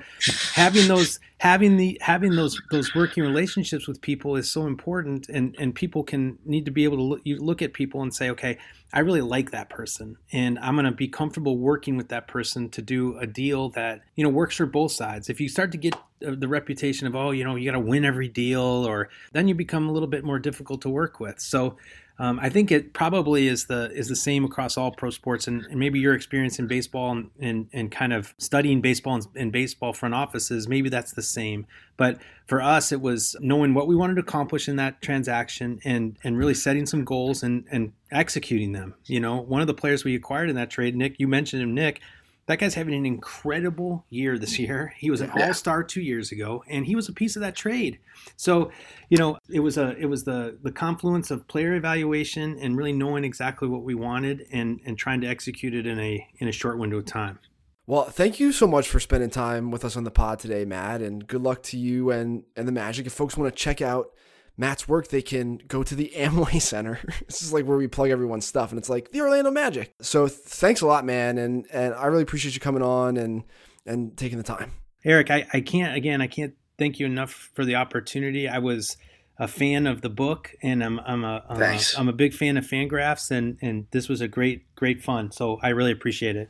having those having the having those those working relationships with people is so important and and people can need to be able to look you look at people and say, okay, I really like that person and I'm going to be comfortable working with that person to do a deal that, you know, works for both sides. If you start to get uh, the reputation of, oh, you know, you got to win every deal or then you become a little bit more difficult to work with. So um, I think it probably is the is the same across all pro sports, and, and maybe your experience in baseball and, and, and kind of studying baseball and, and, baseball front offices, maybe that's the same. But for us, it was knowing what we wanted to accomplish in that transaction and and really setting some goals and and executing them. You know, one of the players we acquired in that trade, Nick, you mentioned him, Nick that guy's having an incredible year this mm. year. He was an yeah. all-star two years ago, and he was a piece of that trade. So, you know, it was a it was the the confluence of player evaluation and really knowing exactly what we wanted and and trying to execute it in a in a short window of time. Well, thank you so much for spending time with us on the pod today, Matt, and good luck to you and and the Magic. If folks want to check out Matt's work, they can go to the Amway Center. this is like where we plug everyone's stuff, and it's like the Orlando Magic. So thanks a lot, man, and and I really appreciate you coming on and and taking the time. Eric, I, I can't again, I can't thank you enough for the opportunity. I was a fan of the book, and I'm I'm a I'm, a, I'm a big fan of Fangraphs, and and this was a great great fun. So I really appreciate it.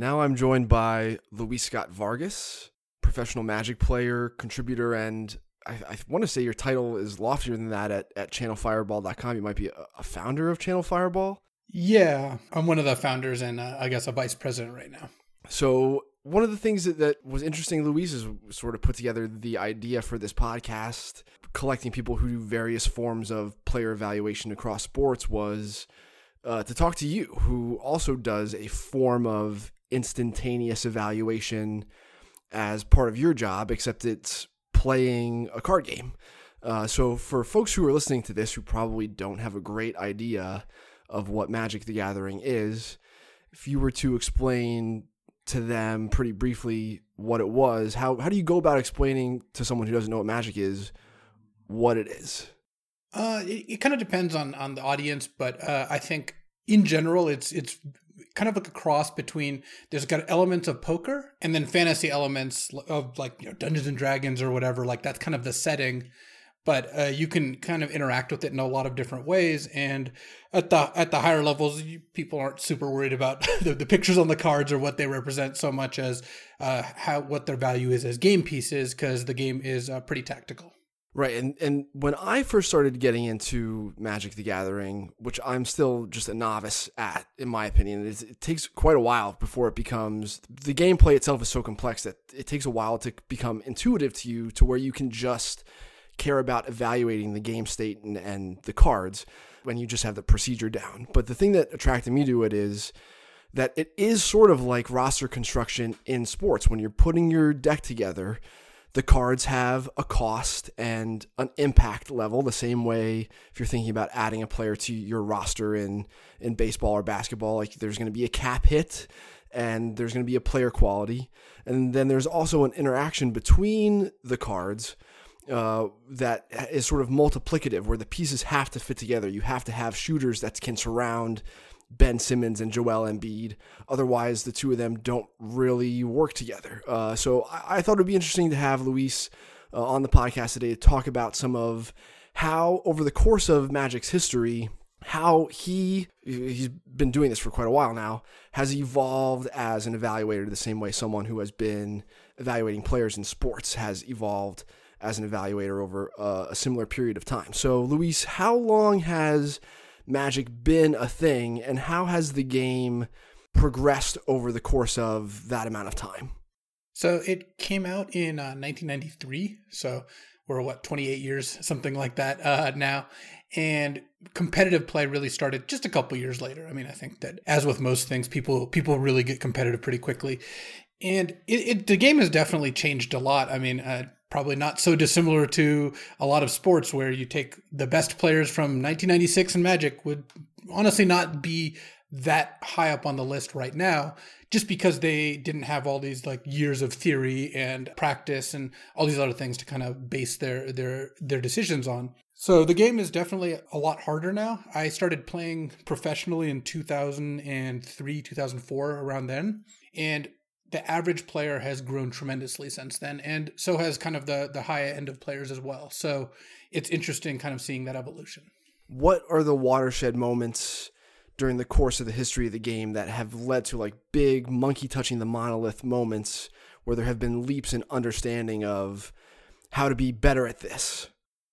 And now I'm joined by Luis Scott Vargas, professional magic player, contributor, and I, I want to say your title is loftier than that at, at channelfireball.com. You might be a, a founder of Channel Fireball. Yeah, I'm one of the founders and uh, I guess a vice president right now. So, one of the things that, that was interesting, Luis, is sort of put together the idea for this podcast, collecting people who do various forms of player evaluation across sports, was uh, to talk to you, who also does a form of instantaneous evaluation as part of your job, except it's playing a card game. Uh, so, for folks who are listening to this who probably don't have a great idea of what Magic the Gathering is, if you were to explain to them pretty briefly what it was, how, how do you go about explaining to someone who doesn't know what Magic is what it is? Uh, it, it kind of depends on on the audience, but uh, I think in general, it's it's kind of like a cross between there's got elements of poker and then fantasy elements of like you know Dungeons and Dragons or whatever. Like that's kind of the setting, but uh, you can kind of interact with it in a lot of different ways. And at the at the higher levels, you, people aren't super worried about the, the, pictures on the cards or what they represent so much as uh, how what their value is as game pieces because the game is uh, pretty tactical. Right, and and when I first started getting into Magic: The Gathering, which I'm still just a novice at, in my opinion, it, it takes quite a while before it becomes the gameplay itself is so complex that it takes a while to become intuitive to you, to where you can just care about evaluating the game state and, and the cards when you just have the procedure down. But the thing that attracted me to it is that it is sort of like roster construction in sports when you're putting your deck together the cards have a cost and an impact level the same way if you're thinking about adding a player to your roster in in baseball or basketball like there's going to be a cap hit and there's going to be a player quality. And then there's also an interaction between the cards uh, that is sort of multiplicative where the pieces have to fit together. You have to have shooters that can surround Ben Simmons and Joel Embiid. Otherwise, the two of them don't really work together. Uh, so I, I, thought it would be interesting to have Luis uh, on the podcast today to talk about some of how, over the course of Magic's history, how he he's been doing this for quite a while now has evolved as an evaluator the same way someone who has been evaluating players in sports has evolved as an evaluator over uh, a similar period of time. So, Luis, how long has Magic been a thing, and how has the game progressed over the course of that amount of time? So it came out in uh, 1993. So we're what 28 years, something like that uh, now. And competitive play really started just a couple years later. I mean, I think that as with most things, people people really get competitive pretty quickly. And it, it the game has definitely changed a lot. I mean, uh, probably not so dissimilar to a lot of sports where you take the best players from 1996 and Magic would honestly not be that high up on the list right now just because they didn't have all these like years of theory and practice and all these other things to kind of base their their their decisions on. So the game is definitely a lot harder now. I started playing professionally in 2003, 2004 around then and the average player has grown tremendously since then and so has kind of the the high end of players as well. So it's interesting kind of seeing that evolution. What are the watershed moments during the course of the history of the game that have led to like big monkey touching the monolith moments where there have been leaps in understanding of how to be better at this?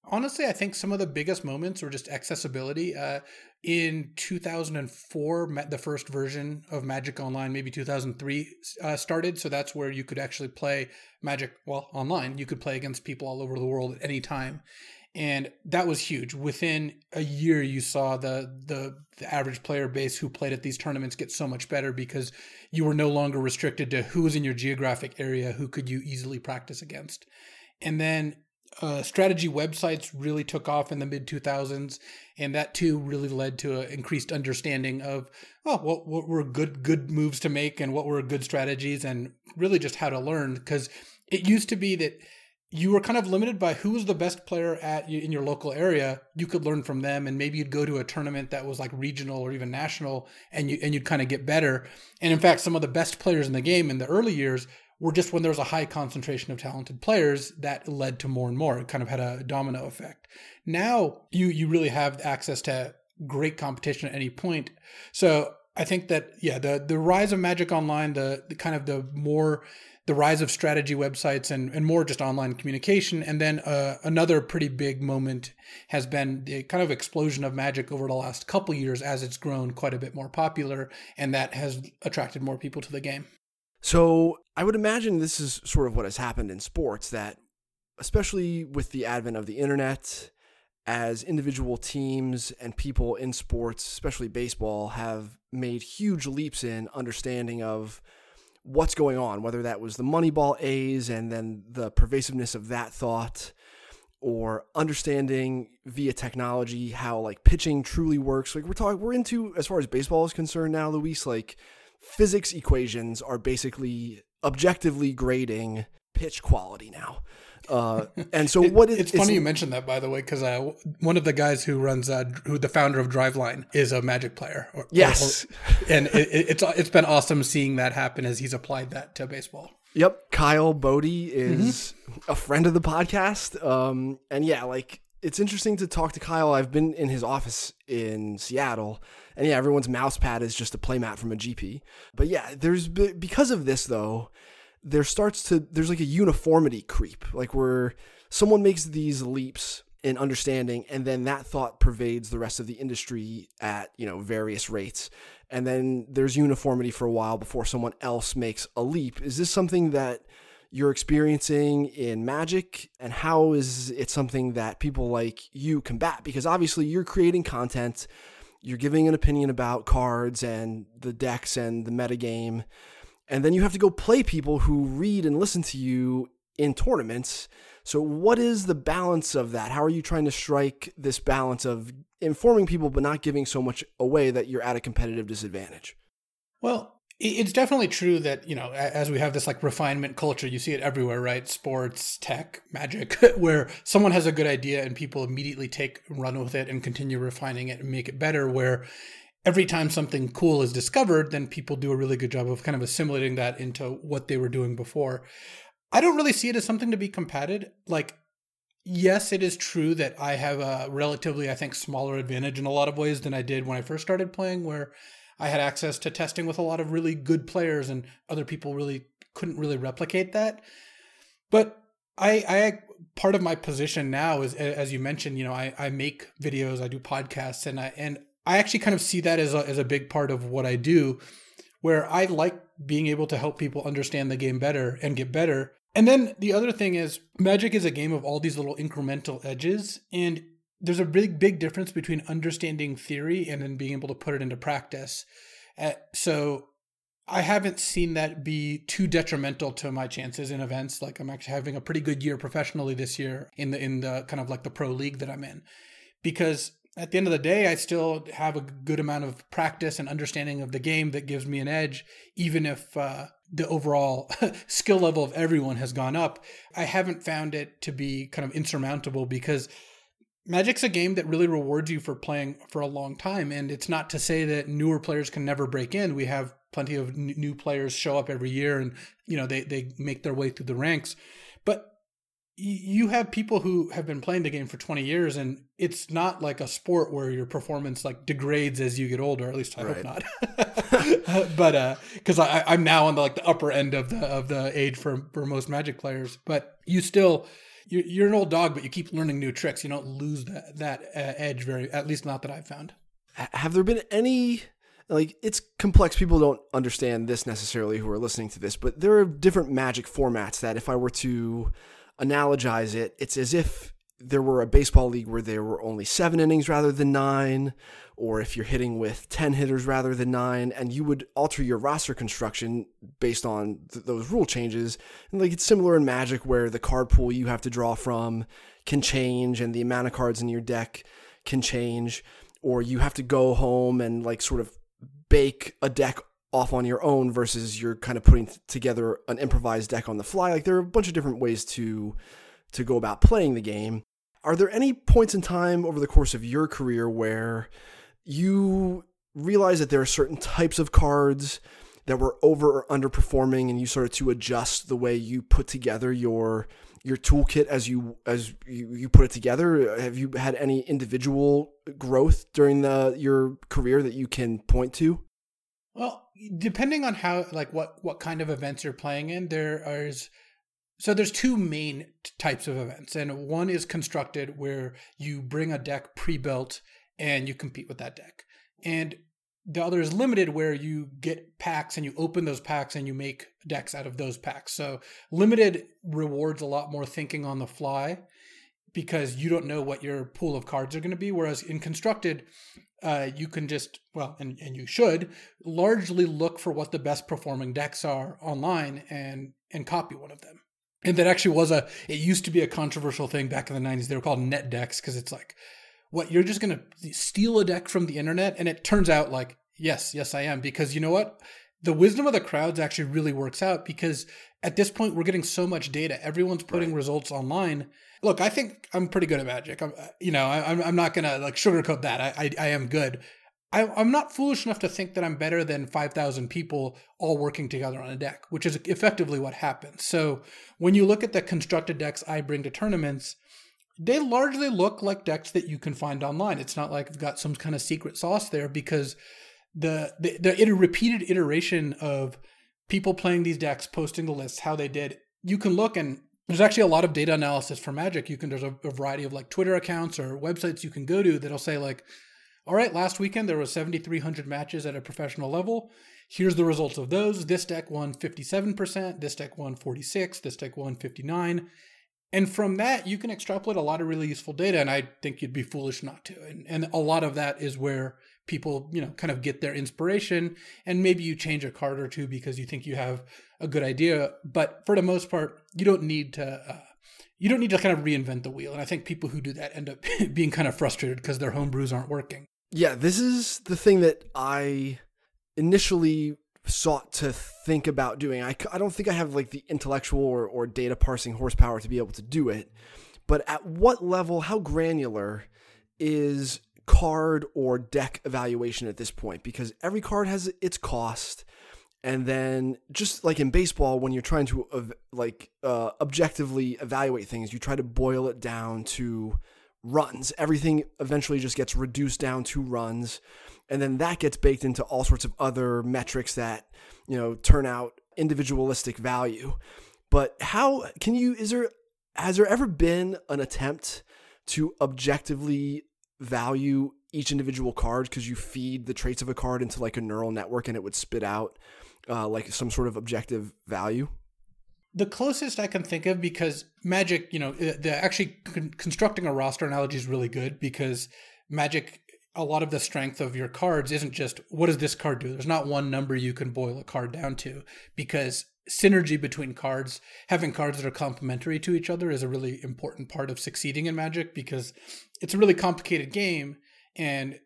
Honestly, I think some of the biggest moments were just accessibility. Uh, in 2004, the first version of Magic Online, maybe 2003, uh, started. So that's where you could actually play Magic, well, online. You could play against people all over the world at any time and that was huge. Within a year, you saw the, the, the average player base who played at these tournaments get so much better because you were no longer restricted to who was in your geographic area, who could you easily practice against, and then uh, strategy websites really took off in the mid 2000s, and that too really led to an increased understanding of oh, what what were good good moves to make and what were good strategies, and really just how to learn because it used to be that you were kind of limited by who was the best player at in your local area. You could learn from them, and maybe you'd go to a tournament that was like regional or even national, and you and you'd kind of get better. And in fact, some of the best players in the game in the early years were just when there was a high concentration of talented players that led to more and more. It kind of had a domino effect. Now you you really have access to great competition at any point. So I think that yeah, the the rise of Magic Online, the, the kind of the more the rise of strategy websites and, and more just online communication. And then uh, another pretty big moment has been the kind of explosion of magic over the last couple years as it's grown quite a bit more popular, and that has attracted more people to the game. So I would imagine this is sort of what has happened in sports that, especially with the advent of the internet, as individual teams and people in sports, especially baseball, have made huge leaps in understanding of what's going on, whether that was the Moneyball A's and then the pervasiveness of that thought, or understanding via technology how like pitching truly works. Like we're talking, we're into as far as baseball is concerned now, Luis. Like physics equations are basically objectively grading pitch quality now. Uh, and so what it, it's funny you mentioned that by the way because uh, one of the guys who runs uh, who the founder of Driveline is a Magic player. Or, yes, or, and it, it's it's been awesome seeing that happen as he's applied that to baseball. Yep, Kyle Boddy is mm-hmm. a friend of the podcast, um, and yeah, like it's interesting to talk to Kyle. I've been in his office in Seattle, and yeah, everyone's mouse pad is just a playmat from a GP. But yeah, there's because of this though there starts to there's like a uniformity creep. Like where someone makes these leaps in understanding and then that thought pervades the rest of the industry at you know various rates. And then there's uniformity for a while before someone else makes a leap. Is this something that you're experiencing in magic? And how is it something that people like you combat? Because obviously you're creating content you're giving an opinion about cards and the decks and the metagame and then you have to go play people who read and listen to you in tournaments. So, what is the balance of that? How are you trying to strike this balance of informing people but not giving so much away that you're at a competitive disadvantage? Well, it's definitely true that, you know, as we have this like refinement culture, you see it everywhere, right? Sports, tech, magic, where someone has a good idea and people immediately take run with it and continue refining it and make it better. Where every time something cool is discovered, then people do a really good job of kind of assimilating that into what they were doing before. I don't really see it as something to be combated. Like, yes, it is true that I have a relatively, I think, smaller advantage in a lot of ways than I did when I first started playing, where I had access to testing with a lot of really good players and other people really couldn't really replicate that. But I, I part of my position now is as you mentioned, you know, I, I make videos, I do podcasts and I and I actually kind of see that as a, as a big part of what I do, where I like being able to help people understand the game better and get better. And then the other thing is, Magic is a game of all these little incremental edges. And there's a big, big difference between understanding theory and then being able to put it into practice. Uh, so I haven't seen that be too detrimental to my chances in events. Like I'm actually having a pretty good year professionally this year in the in the kind of like the pro league that I'm in, because at the end of the day, I still have a good amount of practice and understanding of the game that gives me an edge, even if uh, the overall skill level of everyone has gone up. I haven't found it to be kind of insurmountable because Magic's a game that really rewards you for playing for a long time. And it's not to say that newer players can never break in. We have plenty of n- new players show up every year and, you know, they, they make their way through the ranks. But you have people who have been playing the game for 20 years and it's not like a sport where your performance like degrades as you get older at least i right. hope not but uh because i i'm now on the like the upper end of the of the age for for most magic players but you still you're, you're an old dog but you keep learning new tricks. You don't lose that that uh, edge very at least not that i've found. Have there been any like it's complex. People don't understand this necessarily who are listening to this but there are different magic formats that if i were to analogize it, it's as if there were a baseball league where there were only seven innings rather than nine, or if you're hitting with 10 hitters rather than nine, and you would alter your roster construction based on th- those rule changes. And like it's similar in Magic where the card pool you have to draw from can change and the amount of cards in your deck can change, or you have to go home and like sort of bake a deck off on your own versus you're kind of putting together an improvised deck on the fly. Like there are a bunch of different ways to to go about playing the game. Are there any points in time over the course of your career where you realize that there are certain types of cards that were over or underperforming and you started to adjust the way you put together your your toolkit as you as you, you put it together. Have you had any individual growth during the your career that you can point to? Well, depending on how like what what kind of events you're playing in, there is so there's two main types of events, and one is constructed where you bring a deck pre-built and you compete with that deck, and the other is limited where you get packs and you open those packs and you make decks out of those packs. So limited rewards a lot more thinking on the fly because you don't know what your pool of cards are going to be. Whereas in constructed, uh, you can just well and, and you should largely look for what the best performing decks are online and and copy one of them and that actually was a it used to be a controversial thing back in the 90s they were called net decks because it's like what you're just going to steal a deck from the internet and it turns out like yes yes i am because you know what the wisdom of the crowds actually really works out because at this point we're getting so much data everyone's putting right. results online look, I think I'm pretty good at magic. I'm, uh, you know, I, am I'm not gonna like sugarcoat that. I, I, I am good. I, I'm not foolish enough to think that I'm better than 5,000 people all working together on a deck, which is effectively what happens. So when you look at the constructed decks I bring to tournaments, they largely look like decks that you can find online. It's not like I've got some kind of secret sauce there because the the, the repeated iteration of people playing these decks, posting the lists, how they did, you can look and there's actually a lot of data analysis for Magic. You can there's a, a, variety of like Twitter accounts or websites you can go to that'll say like, all right, last weekend there was 7,300 matches at a professional level. Here's the results of those. This deck won 57%. This deck won 46. This deck won 59. And from that, you can extrapolate a lot of really useful data. And I think you'd be foolish not to. And, and a lot of that is where people, you know, kind of get their inspiration. And maybe you change a card or two because you think you have a good idea. But for the most part, you don't need to. Uh, you don't need to kind of reinvent the wheel. And I think people who do that end up being kind of frustrated because their home brews aren't working. Yeah, this is the thing that I initially sought to think about doing. I, I don't think I have like the intellectual or, or data parsing horsepower to be able to do it. But at what level, how granular is card or deck evaluation at this point? Because every card has its cost and then just like in baseball when you're trying to like uh, objectively evaluate things you try to boil it down to runs everything eventually just gets reduced down to runs and then that gets baked into all sorts of other metrics that you know turn out individualistic value but how can you is there has there ever been an attempt to objectively value each individual card because you feed the traits of a card into like a neural network and it would spit out uh, like some sort of objective value? The closest I can think of because Magic, you know, the actually con- constructing a roster analogy is really good because Magic a lot of the strength of your cards isn't just what does this card do? There's not one number you can boil a card down to because synergy between cards, having cards that are complementary to each other is a really important part of succeeding in Magic because it's a really complicated game and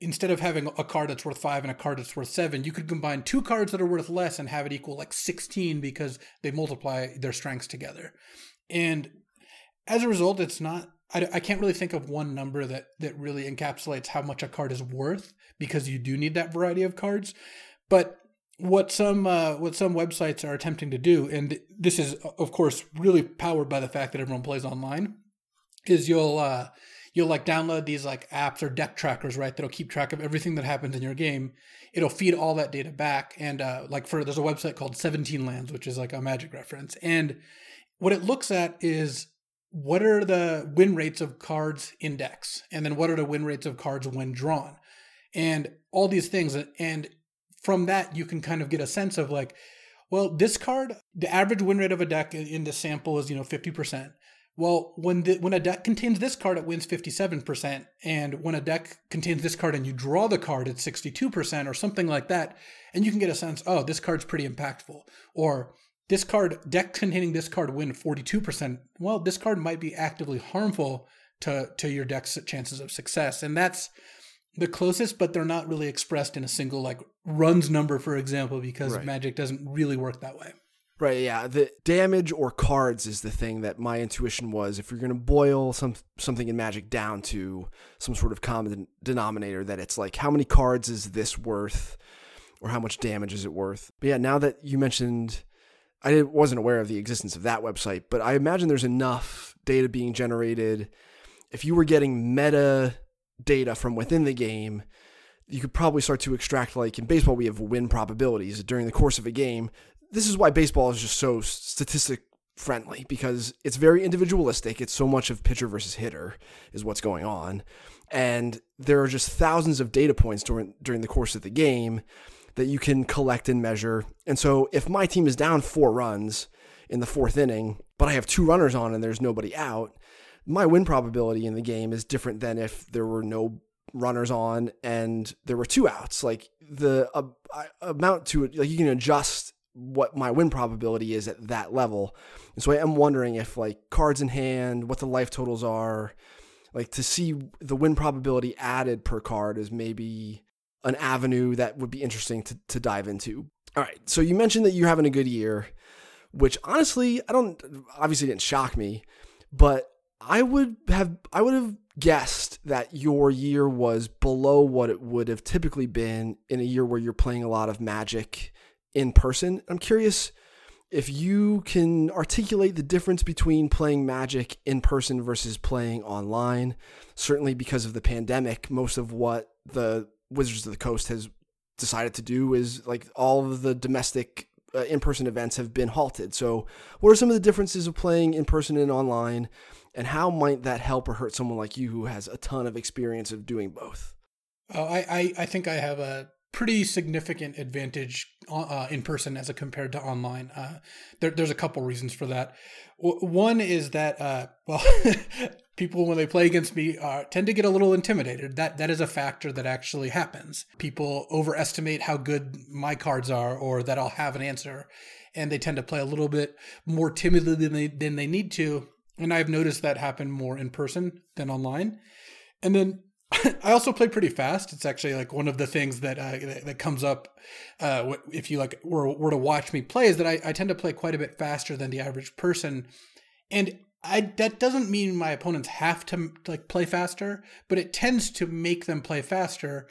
instead of having a card that's worth 5 and a card that's worth 7, you could combine two cards that are worth less and have it equal like 16 because they multiply their strengths together. And as a result, it's not I, I can't really think of one number that that really encapsulates how much a card is worth because you do need that variety of cards. But what some uh, what some websites are attempting to do, and this is of course really powered by the fact that everyone plays online, is you'll uh, you'll like download these like apps or deck trackers, right? That'll keep track of everything that happens in your game. It'll feed all that data back, and uh, like for there's a website called Seventeen Lands, which is like a Magic reference, and what it looks at is what are the win rates of cards index? And then what are the win rates of cards when drawn? And all these things. And from that you can kind of get a sense of like well this card the average win rate of a deck in the sample is you know 50% well when the, when a deck contains this card it wins 57% and when a deck contains this card and you draw the card it's 62% or something like that. And you can get a sense oh this card's pretty impactful. Or this card deck containing this card win 42% well this card might be actively harmful to to your deck's chances of success and that's the closest but they're not really expressed in a single like runs number for example because right. magic doesn't really work that way. Right yeah the damage or cards is the thing that my intuition was if you're going to boil some something in magic down to some sort of common denominator that it's like how many cards is this worth or how much damage is it worth? But yeah now that you mentioned I wasn't aware of the existence of that website, but I imagine there's enough data being generated. If you were getting meta data from within the game, you could probably start to extract, like in baseball, we have win probabilities during the course of a game. This is why baseball is just so statistic friendly because it's very individualistic. It's so much of pitcher versus hitter is what's going on. And there are just thousands of data points during during the course of the game that you can collect and measure. And so if my team is down four runs in the fourth inning, but I have two runners on and there's nobody out, my win probability in the game is different than if there were no runners on and there were two outs. Like the uh, amount to it, like you can adjust what my win probability is at that level. And so I am wondering if like cards in hand, what the life totals are, like to see the win probability added per card is maybe an avenue that would be interesting to, to dive into. All right. So you mentioned that you're having a good year, which honestly, I don't obviously didn't shock me, but I would have I would have guessed that your year was below what it would have typically been in a year where you're playing a lot of magic in person. I'm curious if you can articulate the difference between playing magic in person versus playing online. Certainly because of the pandemic, most of what the Wizards of the Coast has decided to do is like all of the domestic uh, in-person events have been halted. So, what are some of the differences of playing in person and online, and how might that help or hurt someone like you who has a ton of experience of doing both? Oh, I, I, I think I have a pretty significant advantage uh, in person as compared to online. Uh, there, there's a couple reasons for that. W- one is that uh, well, people when they play against me uh, tend to get a little intimidated. That that is a factor that actually happens. People overestimate how good my cards are, or that I'll have an answer, and they tend to play a little bit more timidly than they than they need to. And I've noticed that happen more in person than online. And then I also play pretty fast. It's actually like one of the things that uh, that comes up uh, if you like were, were to watch me play is that I, I tend to play quite a bit faster than the average person, and I that doesn't mean my opponents have to like play faster, but it tends to make them play faster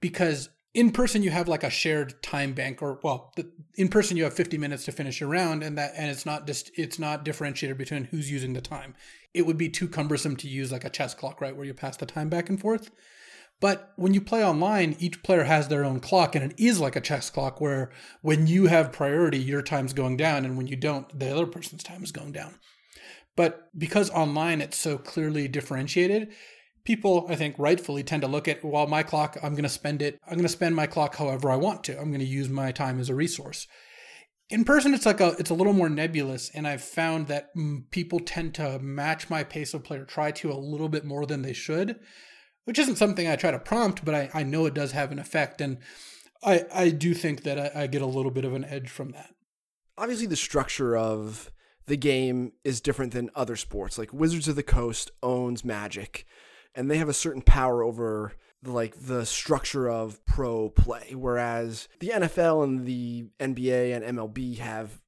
because in person you have like a shared time bank or well in person you have 50 minutes to finish your round and that and it's not just it's not differentiated between who's using the time. It would be too cumbersome to use like a chess clock right where you pass the time back and forth. But when you play online each player has their own clock and it is like a chess clock where when you have priority your time's going down and when you don't the other person's time is going down but because online it's so clearly differentiated people, I think, rightfully tend to look at, well, my clock, I'm going to spend it, I'm going to spend my clock however I want to. I'm going to use my time as a resource. In person, it's like a, it's a little more nebulous, and I've found that mm, people tend to match my pace of play or try to a little bit more than they should, which isn't something I try to prompt, but I, I know it does have an effect, and I, I do think that I, I get a little bit of an edge from that. Obviously, the structure of the game is different than other sports. Like Wizards of the Coast owns Magic and they have a certain power over like the structure of pro play whereas the NFL and the NBA and MLB have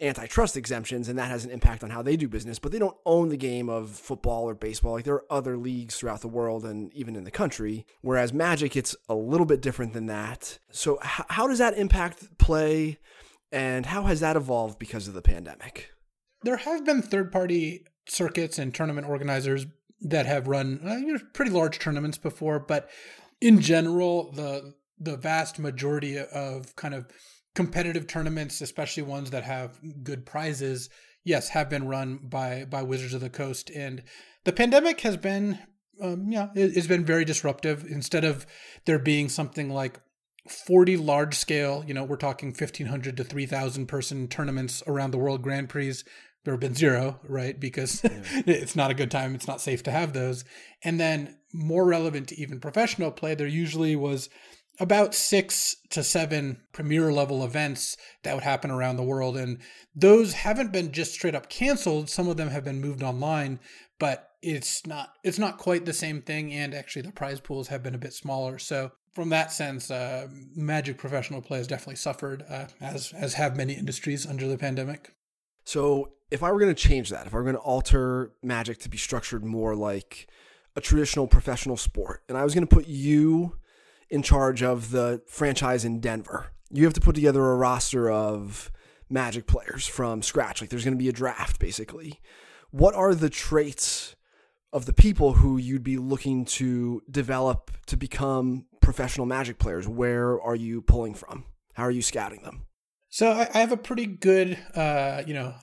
antitrust exemptions and that has an impact on how they do business but they don't own the game of football or baseball. Like there are other leagues throughout the world and even in the country whereas magic it's a little bit different than that. So h- how does that impact play and how has that evolved because of the pandemic there have been third party circuits and tournament organizers that have run uh, pretty large tournaments before, but in general, the the vast majority of kind of competitive tournaments, especially ones that have good prizes, yes, have been run by by Wizards of the Coast, and the pandemic has been, um, yeah, it, it's been very disruptive. Instead of there being something like 40 large scale, you know, we're talking 1500 to 3000 person tournaments around the world Grand Prix there have been zero, right? Because yeah. it's not a good time. It's not safe to have those. And then more relevant to even professional play, there usually was about six to seven premier level events that would happen around the world. And those haven't been just straight up canceled. Some of them have been moved online, but it's not it's not quite the same thing. And actually the prize pools have been a bit smaller. So from that sense, uh, Magic professional play has definitely suffered, uh, as as have many industries under the pandemic. So if I were going to change that, if I were going to alter Magic to be structured more like a traditional professional sport, and I was going to put you in charge of the franchise in Denver, you have to put together a roster of Magic players from scratch. Like there's going to be a draft, basically. What are the traits of the people who you'd be looking to develop to become professional Magic players? Where are you pulling from? How are you scouting them? So I, I have a pretty good, uh, you know,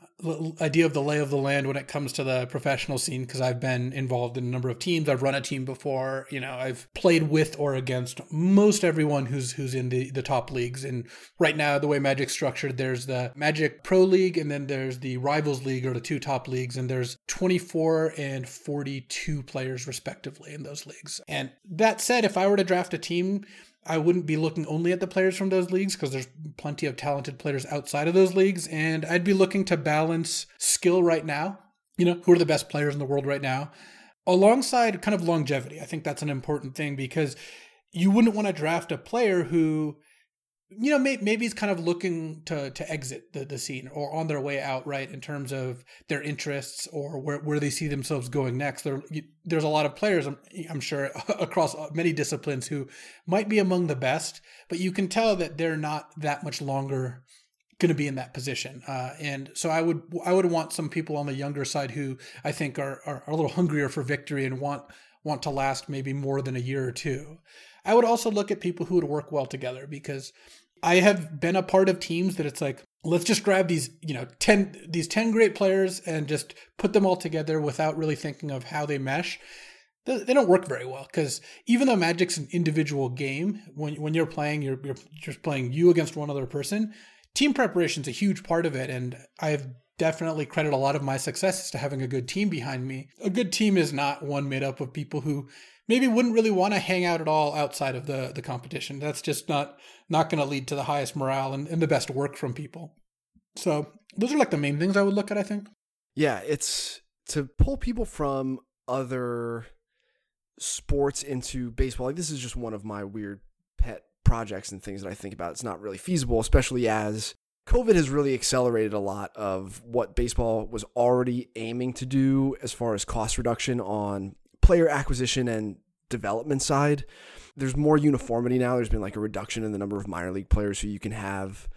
idea of the lay of the land when it comes to the professional scene because I've been involved in a number of teams. I've run a team before. You know, I've played with or against most everyone who's who's in the the top leagues. And right now, the way Magic's structured, there's the Magic Pro League, and then there's the Rivals League, or the two top leagues, and there's 24 and 42 players respectively in those leagues. And that said, if I were to draft a team I wouldn't be looking only at the players from those leagues because there's plenty of talented players outside of those leagues. And I'd be looking to balance skill right now, you know, who are the best players in the world right now, alongside kind of longevity. I think that's an important thing because you wouldn't want to draft a player who you know, maybe, maybe he's kind of looking to to exit the, the scene or on their way out, right? In terms of their interests or where, where they see themselves going next. There, there's a lot of players, I'm, I'm sure, across many disciplines who might be among the best, but you can tell that they're not that much longer going to be in that position. Uh, and so I would I would want some people on the younger side who I think are, are, are a little hungrier for victory and want want to last maybe more than a year or two. I would also look at people who would work well together because I have been a part of teams that it's like, let's just grab these, you know, 10 these 10 great players and just put them all together without really thinking of how they mesh. They don't work very well because even though Magic's an individual game, when when you're playing, you're you're just playing you against one other person. Team preparation is a huge part of it, and I've definitely credit a lot of my successes to having a good team behind me. A good team is not one made up of people who maybe wouldn't really want to hang out at all outside of the the competition. That's just not not going to lead to the highest morale and, and the best work from people. So those are like the main things I would look at. I think. Yeah, it's to pull people from other sports into baseball. Like this is just one of my weird pet projects and things that I think about. It's not really feasible, especially as COVID has really accelerated a lot of what baseball was already aiming to do as far as cost reduction on player acquisition and development side, there's more uniformity now. There's been like a reduction in the number of minor league players who you can have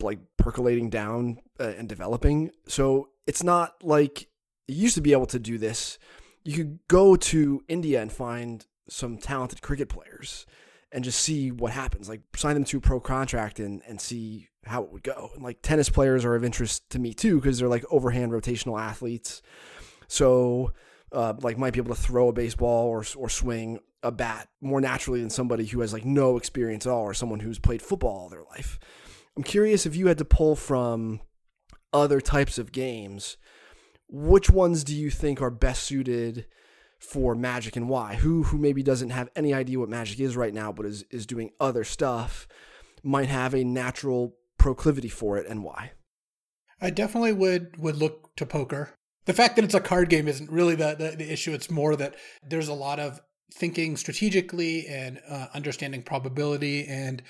like percolating down uh, and developing. So it's not like you used to be able to do this. You could go to India and find some talented cricket players and just see what happens. Like sign them to a pro contract and, and see how it would go. And like tennis players are of interest to me too because they're like overhand rotational athletes. So uh, like might be able to throw a baseball or or swing a bat more naturally than somebody who has like no experience at all or someone who's played football all their life. I'm curious if you had to pull from other types of games, which ones do you think are best suited for Magic and why? Who who maybe doesn't have any idea what Magic is right now but is is doing other stuff might have a natural proclivity for it and why? I definitely would would look to poker. The fact that it's a card game isn't really the, the, the issue. It's more that there's a lot of thinking strategically and uh, understanding probability and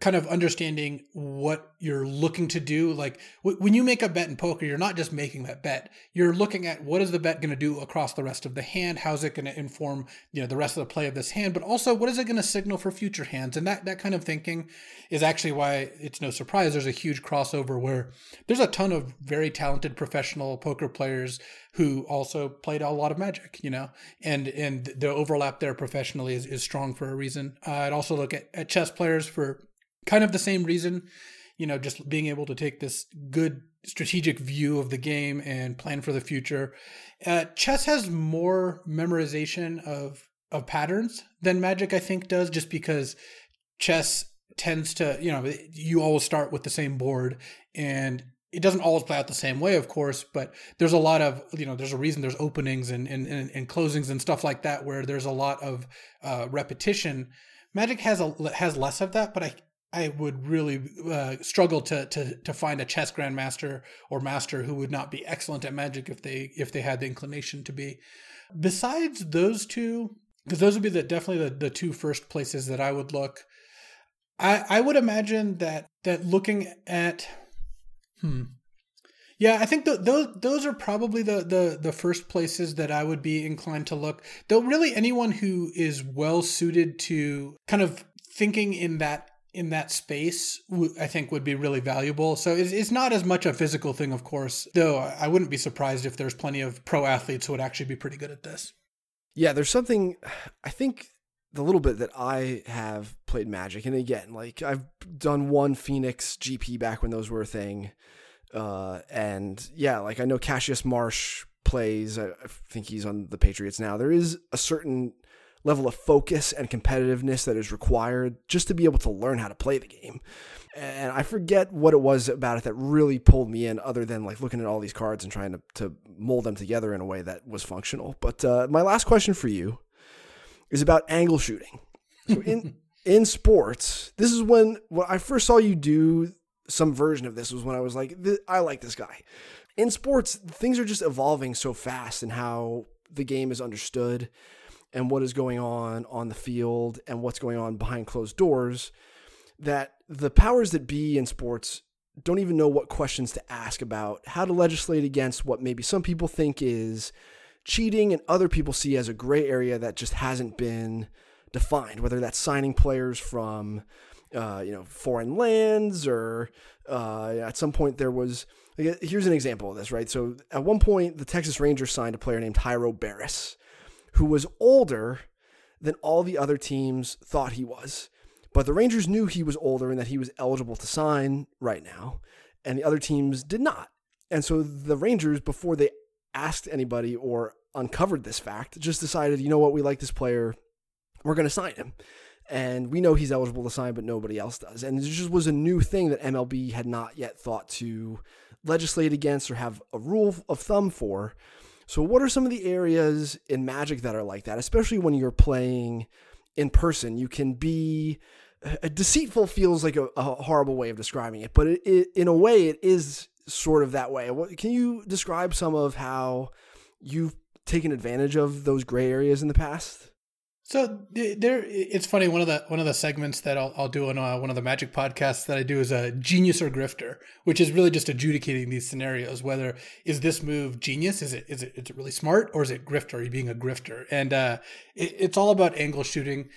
kind of understanding what you're looking to do. Like w- when you make a bet in poker, you're not just making that bet. You're looking at what is the bet going to do across the rest of the hand? How's it going to inform, you know, the rest of the play of this hand? But also, what is it going to signal for future hands? And that that kind of thinking is actually why it's no surprise there's a huge crossover where there's a ton of very talented professional poker players who also played a lot of magic, you know, and and the overlap there professionally is, is strong for a reason. Uh, I'd also look at, at chess players for kind of the same reason you know just being able to take this good strategic view of the game and plan for the future. Uh, chess has more memorization of of patterns than magic i think does just because chess tends to you know you always start with the same board and it doesn't always play out the same way of course but there's a lot of you know there's a reason there's openings and and, and closings and stuff like that where there's a lot of uh, repetition. Magic has a has less of that but i I would really uh, struggle to, to to find a chess grandmaster or master who would not be excellent at magic if they if they had the inclination to be. Besides those two, because those would be the definitely the, the two first places that I would look. I I would imagine that that looking at, hmm, yeah, I think th- those those are probably the, the the first places that I would be inclined to look. Though really anyone who is well suited to kind of thinking in that in that space, I think would be really valuable. So it's, not as much a physical thing, of course, though I wouldn't be surprised if there's plenty of pro athletes who would actually be pretty good at this. Yeah, there's something, I think the little bit that I have played Magic, and again, like I've done one Phoenix GP back when those were a thing. Uh, and yeah, like I know Cassius Marsh plays, I think he's on the Patriots now. There is a certain level of focus and competitiveness that is required just to be able to learn how to play the game. And I forget what it was about it that really pulled me in, other than like looking at all these cards and trying to, to mold them together in a way that was functional. But uh, my last question for you is about angle shooting. So in in sports, this is when when I first saw you do some version of this was when I was like, I like this guy. In sports, things are just evolving so fast and how the game is understood and what is going on on the field and what's going on behind closed doors that the powers that be in sports don't even know what questions to ask about how to legislate against what maybe some people think is cheating and other people see as a gray area that just hasn't been defined whether that's signing players from uh, you know foreign lands or uh, at some point there was here's an example of this right? So at one point the texas rangers signed a player named Jairo Beras who was older than all the other teams thought he was. But the Rangers knew he was older and that he was eligible to sign right now, and the other teams did not. And so the Rangers, before they asked anybody or uncovered this fact, just decided, you know what, we like this player, we're going to sign him. And we know he's eligible to sign, but nobody else does. And it just was a new thing that MLB had not yet thought to legislate against or have a rule of thumb for. So, what are some of the areas in Magic that are like that, especially when you're playing in person? You can be deceitful feels like a, a, horrible way of describing it, but it, it, in a way, it is sort of that way. What, can you describe some of how you've taken advantage of those gray areas in the past? So there, it's funny. One of the one of the segments that I'll, I'll do on uh, one of the Magic podcasts that I do is a genius or grifter, which is really just adjudicating these scenarios. Whether is this move genius? Is it is it is it really smart, or is it grifter? Are you being a grifter? And uh, it, it's all about angle shooting.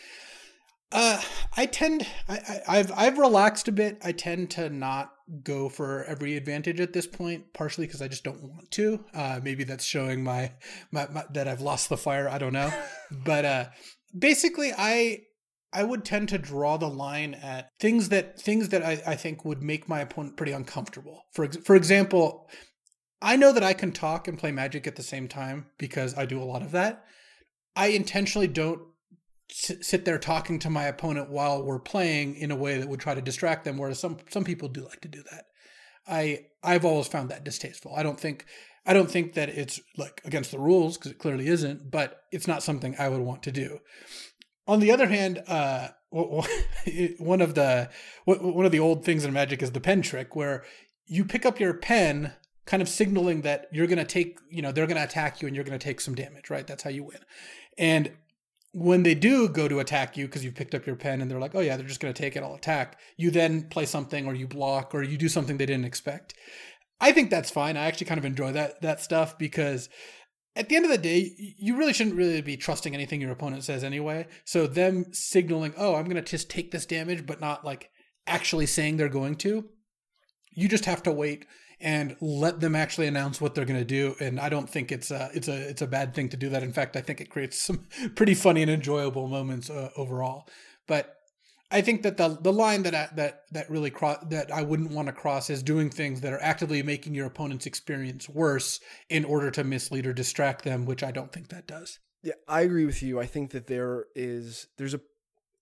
Uh, I tend, I, I, have I've relaxed a bit. I tend to not go for every advantage at this point, partially because I just don't want to. Uh, maybe that's showing my, my, my, that I've lost the fire. I don't know, but uh, basically i i would tend to draw the line at things that things that i, I think would make my opponent pretty uncomfortable. For for example I know that I can talk and play Magic at the same time because I do a lot of that. I intentionally don't sit there talking to my opponent while we're playing in a way that would try to distract them whereas some some people do like to do that. I i've always found that distasteful. I don't think i don't think that it's like against the rules because it clearly isn't but it's not something i would want to do on the other hand uh one of the one of the old things in magic is the pen trick where you pick up your pen kind of signaling that you're going to take you know they're going to attack you and you're going to take some damage right that's how you win and when they do go to attack you because you've picked up your pen and they're like, oh yeah, they're just going to take it, I'll attack. You then play something or you block or you do something they didn't expect. I think that's fine. I actually kind of enjoy that that stuff because at the end of the day, you really shouldn't really be trusting anything your opponent says anyway. So them signaling, oh, I'm going to just take this damage, but not like actually saying they're going to, you just have to wait and let them actually announce what they're going to do. And I don't think it's a it's a it's a bad thing to do that. In fact, I think it creates some pretty funny and enjoyable moments uh, overall. But I think that the the line that I, that that really cross that I wouldn't want to cross is doing things that are actively making your opponent's experience worse in order to mislead or distract them, which I don't think that does. Yeah, I agree with you. I think that there is there's a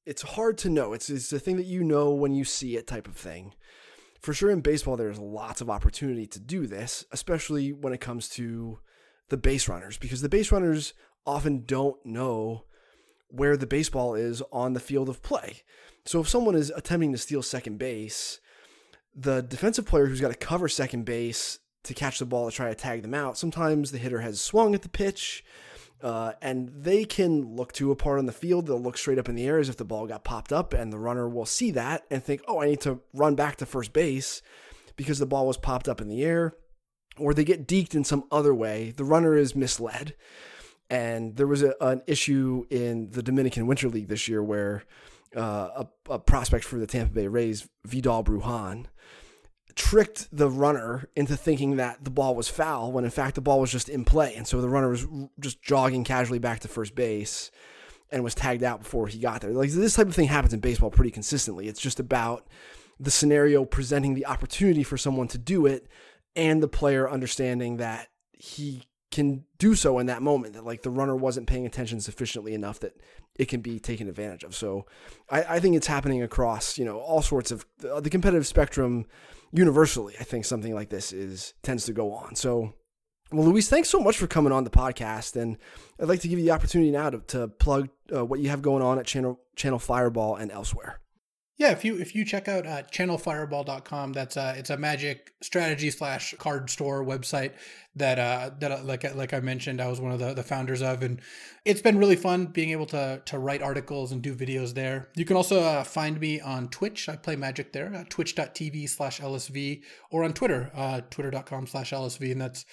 it's hard to know. It's it's a thing that you know when you see it type of thing for sure in baseball, there's lots of opportunity to do this, especially when it comes to the base runners, because the base runners often don't know where the baseball is on the field of play. So if someone is attempting to steal second base, the defensive player who's got to cover second base to catch the ball to try to tag them out, sometimes the hitter has swung at the pitch uh, and they can look to a part on the field. They'll look straight up in the air as if the ball got popped up, and the runner will see that and think, oh, I need to run back to first base because the ball was popped up in the air. Or they get deked in some other way. The runner is misled. And there was a, an issue in the Dominican Winter League this year where uh, a, a, prospect for the Tampa Bay Rays, Vidal Brujan, tricked the runner into thinking that the ball was foul when in fact the ball was just in play. And so the runner was just jogging casually back to first base and was tagged out before he got there. Like this type of thing happens in baseball pretty consistently. It's just about the scenario presenting the opportunity for someone to do it and the player understanding that he can do so in that moment that like the runner wasn't paying attention sufficiently enough that it can be taken advantage of so i, I think it's happening across you know all sorts of the, the competitive spectrum universally, I think something like this is tends to go on. So, well, Luis, thanks so much for coming on the podcast, and I'd like to give you the opportunity now to, to plug uh, what you have going on at Channel Channel Fireball and elsewhere. Yeah, if you if you check out uh, channelfireball.com, that's a it's a magic strategy slash card store website that uh that uh, like like I mentioned, I was one of the, the founders of, and it's been really fun being able to to write articles and do videos there. You can also uh, find me on Twitch. I play Magic there, uh, twitch.tv slash LSV, or on Twitter, uh, twitter.com slash LSV, and that's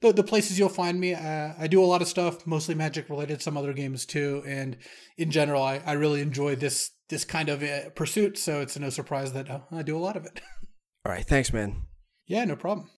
the, the places you'll find me. Uh, I do a lot of stuff, mostly Magic related, some other games too, and in general, I, I really enjoy this this kind of uh, pursuit. So it's no surprise that uh, I do a lot of it. All right. Thanks, man. Yeah, no problem.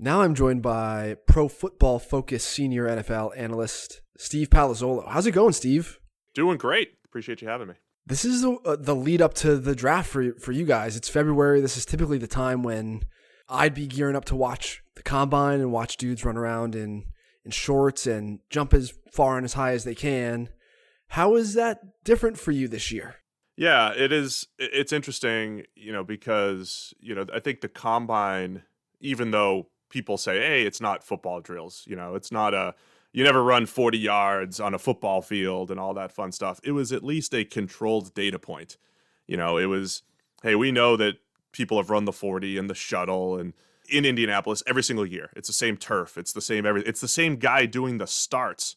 Now I'm joined by Pro Football Focus senior NFL analyst Steve Palazzolo. How's it going, Steve? Doing great. Appreciate you having me. This is the, uh, the lead up to the draft for for you guys. It's February. This is typically the time when I'd be gearing up to watch the combine and watch dudes run around in in shorts and jump as far and as high as they can. How is that different for you this year? Yeah, it is. It's interesting, you know, because you know I think the combine, even though people say, "Hey, it's not football drills," you know, it's not a you never run 40 yards on a football field and all that fun stuff. It was at least a controlled data point. You know, it was, hey, we know that people have run the 40 and the shuttle and in Indianapolis every single year. It's the same turf. It's the same every. It's the same guy doing the starts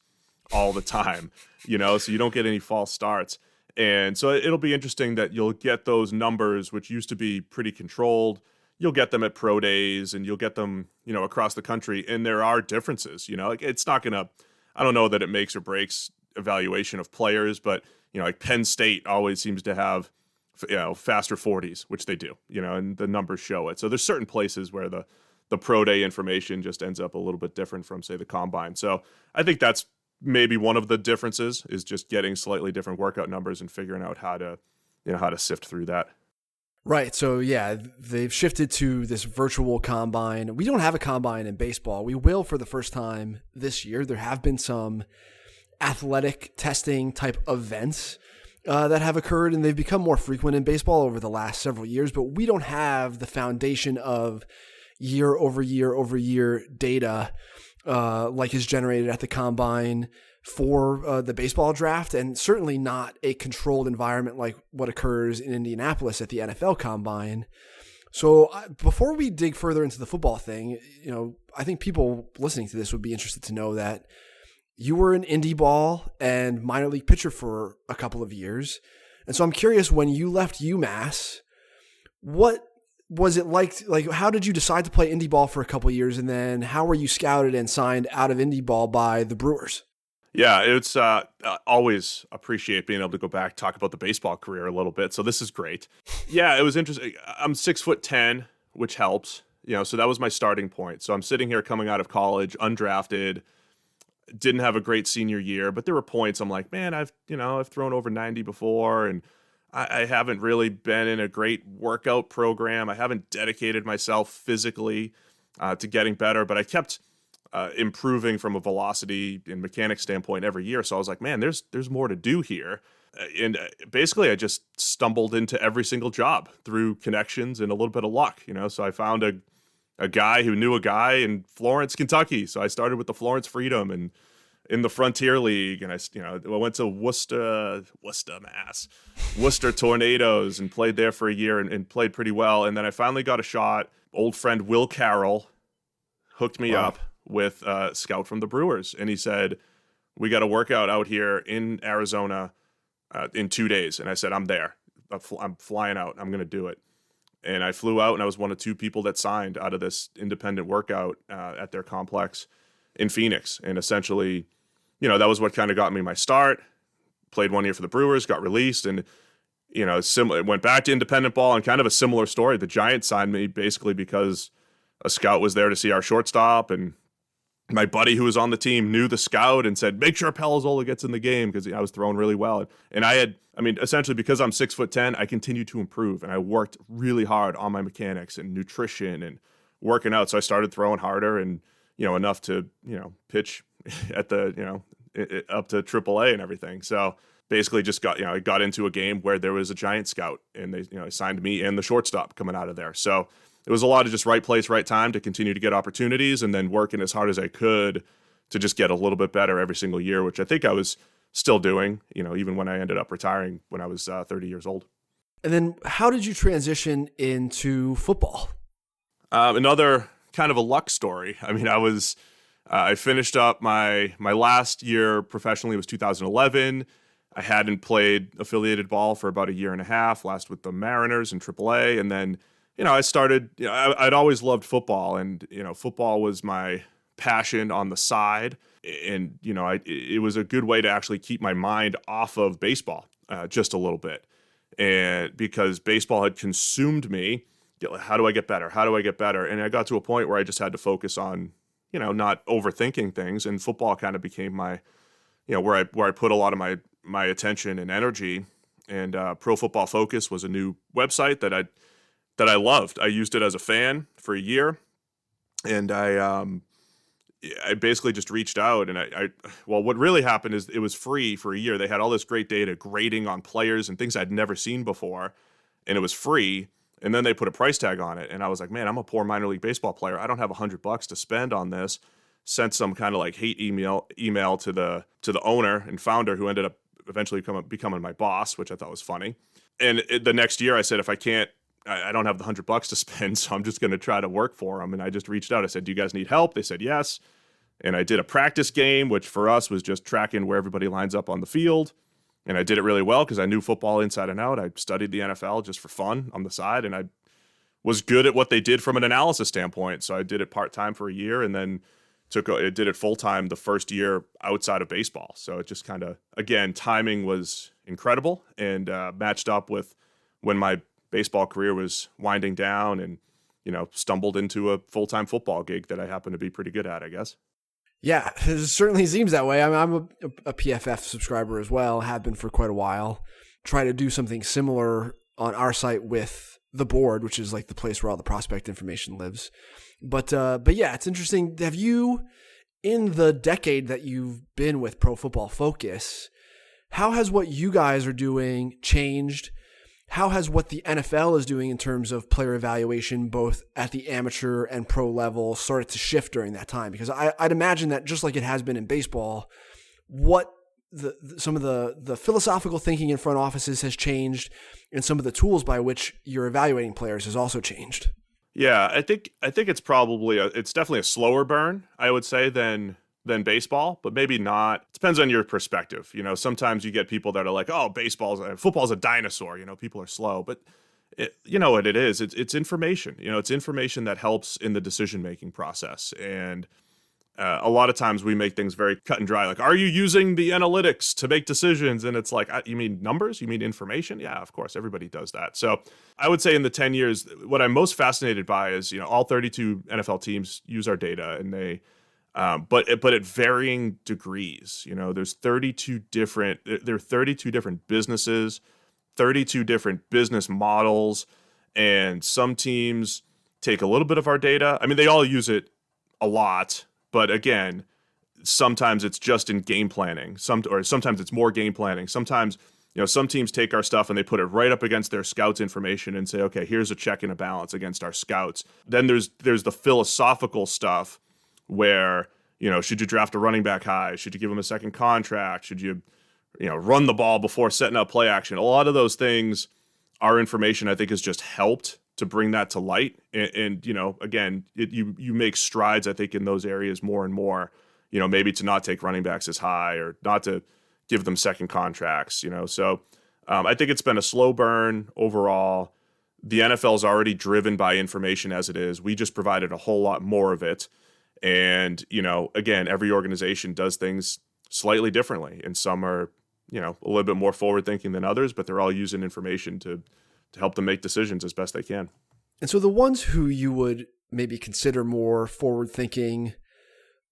all the time. you know, so you don't get any false starts. And so it'll be interesting that you'll get those numbers, which used to be pretty controlled. You'll get them at pro days, and you'll get them, you know, across the country. And there are differences. You know, like it's not gonna. I don't know that it makes or breaks evaluation of players, but you know, like Penn State always seems to have you know faster 40s which they do you know and the numbers show it so there's certain places where the the pro day information just ends up a little bit different from say the combine so i think that's maybe one of the differences is just getting slightly different workout numbers and figuring out how to you know how to sift through that. Right. So yeah, they've shifted to this virtual combine. We don't have a combine in baseball. We will for the first time this year. There have been some athletic testing type events uh, that have occurred, and they've become more frequent in baseball over the last several years. But we don't have the foundation of year over year over year data uh, like is generated at the combine for uh, the baseball draft, and certainly not a controlled environment like what occurs in Indianapolis at the NFL combine. So uh, before we dig further into the football thing, you know, I think people listening to this would be interested to know that you were an indie ball and minor league pitcher for a couple of years. And so I'm curious when you left UMass, what was it like like how did you decide to play indie ball for a couple years and then how were you scouted and signed out of indie ball by the Brewers? Yeah, it's uh, uh, always appreciate being able to go back talk about the baseball career a little bit. So this is great. Yeah, it was interesting. I'm six foot ten, which helps. You know, so that was my starting point. So I'm sitting here coming out of college, undrafted, didn't have a great senior year, but there were points I'm like, man, I've you know I've thrown over 90 before, and I, I haven't really been in a great workout program. I haven't dedicated myself physically uh, to getting better, but I kept uh, improving from a velocity and mechanics standpoint every year. So I was like, man, there's there's more to do here. Uh, and uh, basically, I just stumbled into every single job through connections and a little bit of luck, you know. So I found a a guy who knew a guy in Florence, Kentucky. So I started with the Florence Freedom and in the Frontier League, and I, you know, I went to Worcester, Worcester, Mass, Worcester Tornadoes, and played there for a year and, and, played pretty well. And then I finally got a shot. Old friend Will Carroll hooked me wow. up with a scout from the Brewers, and he said, "We got a workout out here in Arizona uh, in two days." And I said, "I'm there. I'm flying out. I'm going to do it." And I flew out, and I was one of two people that signed out of this independent workout uh, at their complex in Phoenix. And essentially, you know, that was what kind of got me my start. Played one year for the Brewers, got released, and you know, similar went back to independent ball and kind of a similar story. The Giants signed me basically because a scout was there to see our shortstop, and my buddy who was on the team knew the scout and said, "Make sure Palazzolo gets in the game because I was throwing really well." And I had, I mean, essentially because I'm six foot ten, I continued to improve, and I worked really hard on my mechanics and nutrition and working out. So I started throwing harder and you know enough to you know pitch at the you know up to AAA and everything. So basically, just got you know I got into a game where there was a giant scout, and they you know signed me and the shortstop coming out of there. So it was a lot of just right place, right time to continue to get opportunities, and then working as hard as I could to just get a little bit better every single year, which I think I was still doing. You know, even when I ended up retiring when I was uh, 30 years old. And then, how did you transition into football? Um, another kind of a luck story. I mean, I was uh, I finished up my my last year professionally was 2011. I hadn't played affiliated ball for about a year and a half. Last with the Mariners in AAA, and then you know I started. You know, I, I'd always loved football, and you know football was my passion on the side, and you know I, it was a good way to actually keep my mind off of baseball uh, just a little bit, and because baseball had consumed me. How do I get better? How do I get better? And I got to a point where I just had to focus on you know, not overthinking things. And football kind of became my, you know, where I where I put a lot of my my attention and energy. And uh, Pro Football Focus was a new website that I that I loved. I used it as a fan for a year, and I um, I basically just reached out and I, I, well what really happened is it was free for a year. They had all this great data grading on players and things I'd never seen before and it was free and then they put a price tag on it, and I was like, man, I'm a poor minor league baseball player. I don't have a hundred bucks to spend on this. Sent some kind of like hate email email to the to the owner and founder who ended up eventually becoming my boss, which I thought was funny. And the next year, I said, if I can't I don't have the hundred bucks to spend, so I'm just going to try to work for them. And I just reached out. I said, "Do you guys need help?" They said yes. And I did a practice game, which for us was just tracking where everybody lines up on the field and I did it really well because I knew football inside and out. I studied the NFL just for fun on the side, and I was good at what they did from an analysis standpoint. So I did it part time for a year, and then took it did it full time the first year outside of baseball. So it just kind of again timing was incredible and uh, matched up with when my baseball career was winding down, and you know stumbled into a full time football gig that I happen to be pretty good at, I guess. Yeah, it certainly seems that way. I'm, I'm a, a, PFF subscriber as well, have been for quite a while. try to do something similar on our site with the board, which is like the place where all the prospect information lives. But uh, but yeah, it's interesting. Have you in the decade that you've been with Pro Football Focus, how has what you guys are doing changed? How has what the NFL is doing in terms of player evaluation, both at the amateur and pro level, started to shift during that time? Because I, would imagine that just like it has been in baseball, what the, some of the the philosophical thinking in front offices has changed, and some of the tools by which you're evaluating players has also changed. Yeah, I think I think it's probably a, it's definitely a slower burn, I would say, than than baseball, but maybe not. It depends on your perspective. You know, sometimes you get people that are like, "Oh, baseball's football's a dinosaur." You know, people are slow, but it, you know what it is. It's it's information. You know, it's information that helps in the decision making process, and uh, a lot of times we make things very cut and dry. Like, are you using the analytics to make decisions? And it's like, you mean numbers? You mean information? Yeah, of course, everybody does that. So I would say in the 10 years, what I'm most fascinated by is, you know, all 32 NFL teams use our data and they, um, but but at varying degrees. You know, there's 32 different, there are 32 different businesses, 32 different business models, and some teams take a little bit of our data. I mean, they all use it a lot but again, sometimes it's just in game planning. Some or sometimes it's more game planning. Sometimes you know some teams take our stuff and they put it right up against their scouts information and say, okay, here's a check and a balance against our scouts. Then there's there's the philosophical stuff where you know should you draft a running back high? Should you give him a second contract? Should you you know run the ball before setting up play action? A lot of those things, our information I think has just helped to bring that to light. And, and you know, again, it, you you make strides, I think, in those areas more and more. You know, maybe to not take running backs as high or not to give them second contracts. You know, so um, I think it's been a slow burn overall. The NFL is already driven by information as it is. We just provided a whole lot more of it. And, you know, again, every organization does things slightly differently. And some are, you know, a little bit more forward thinking than others, but they're all using information to to help them make decisions as best they can. And so the ones who you would maybe consider more forward thinking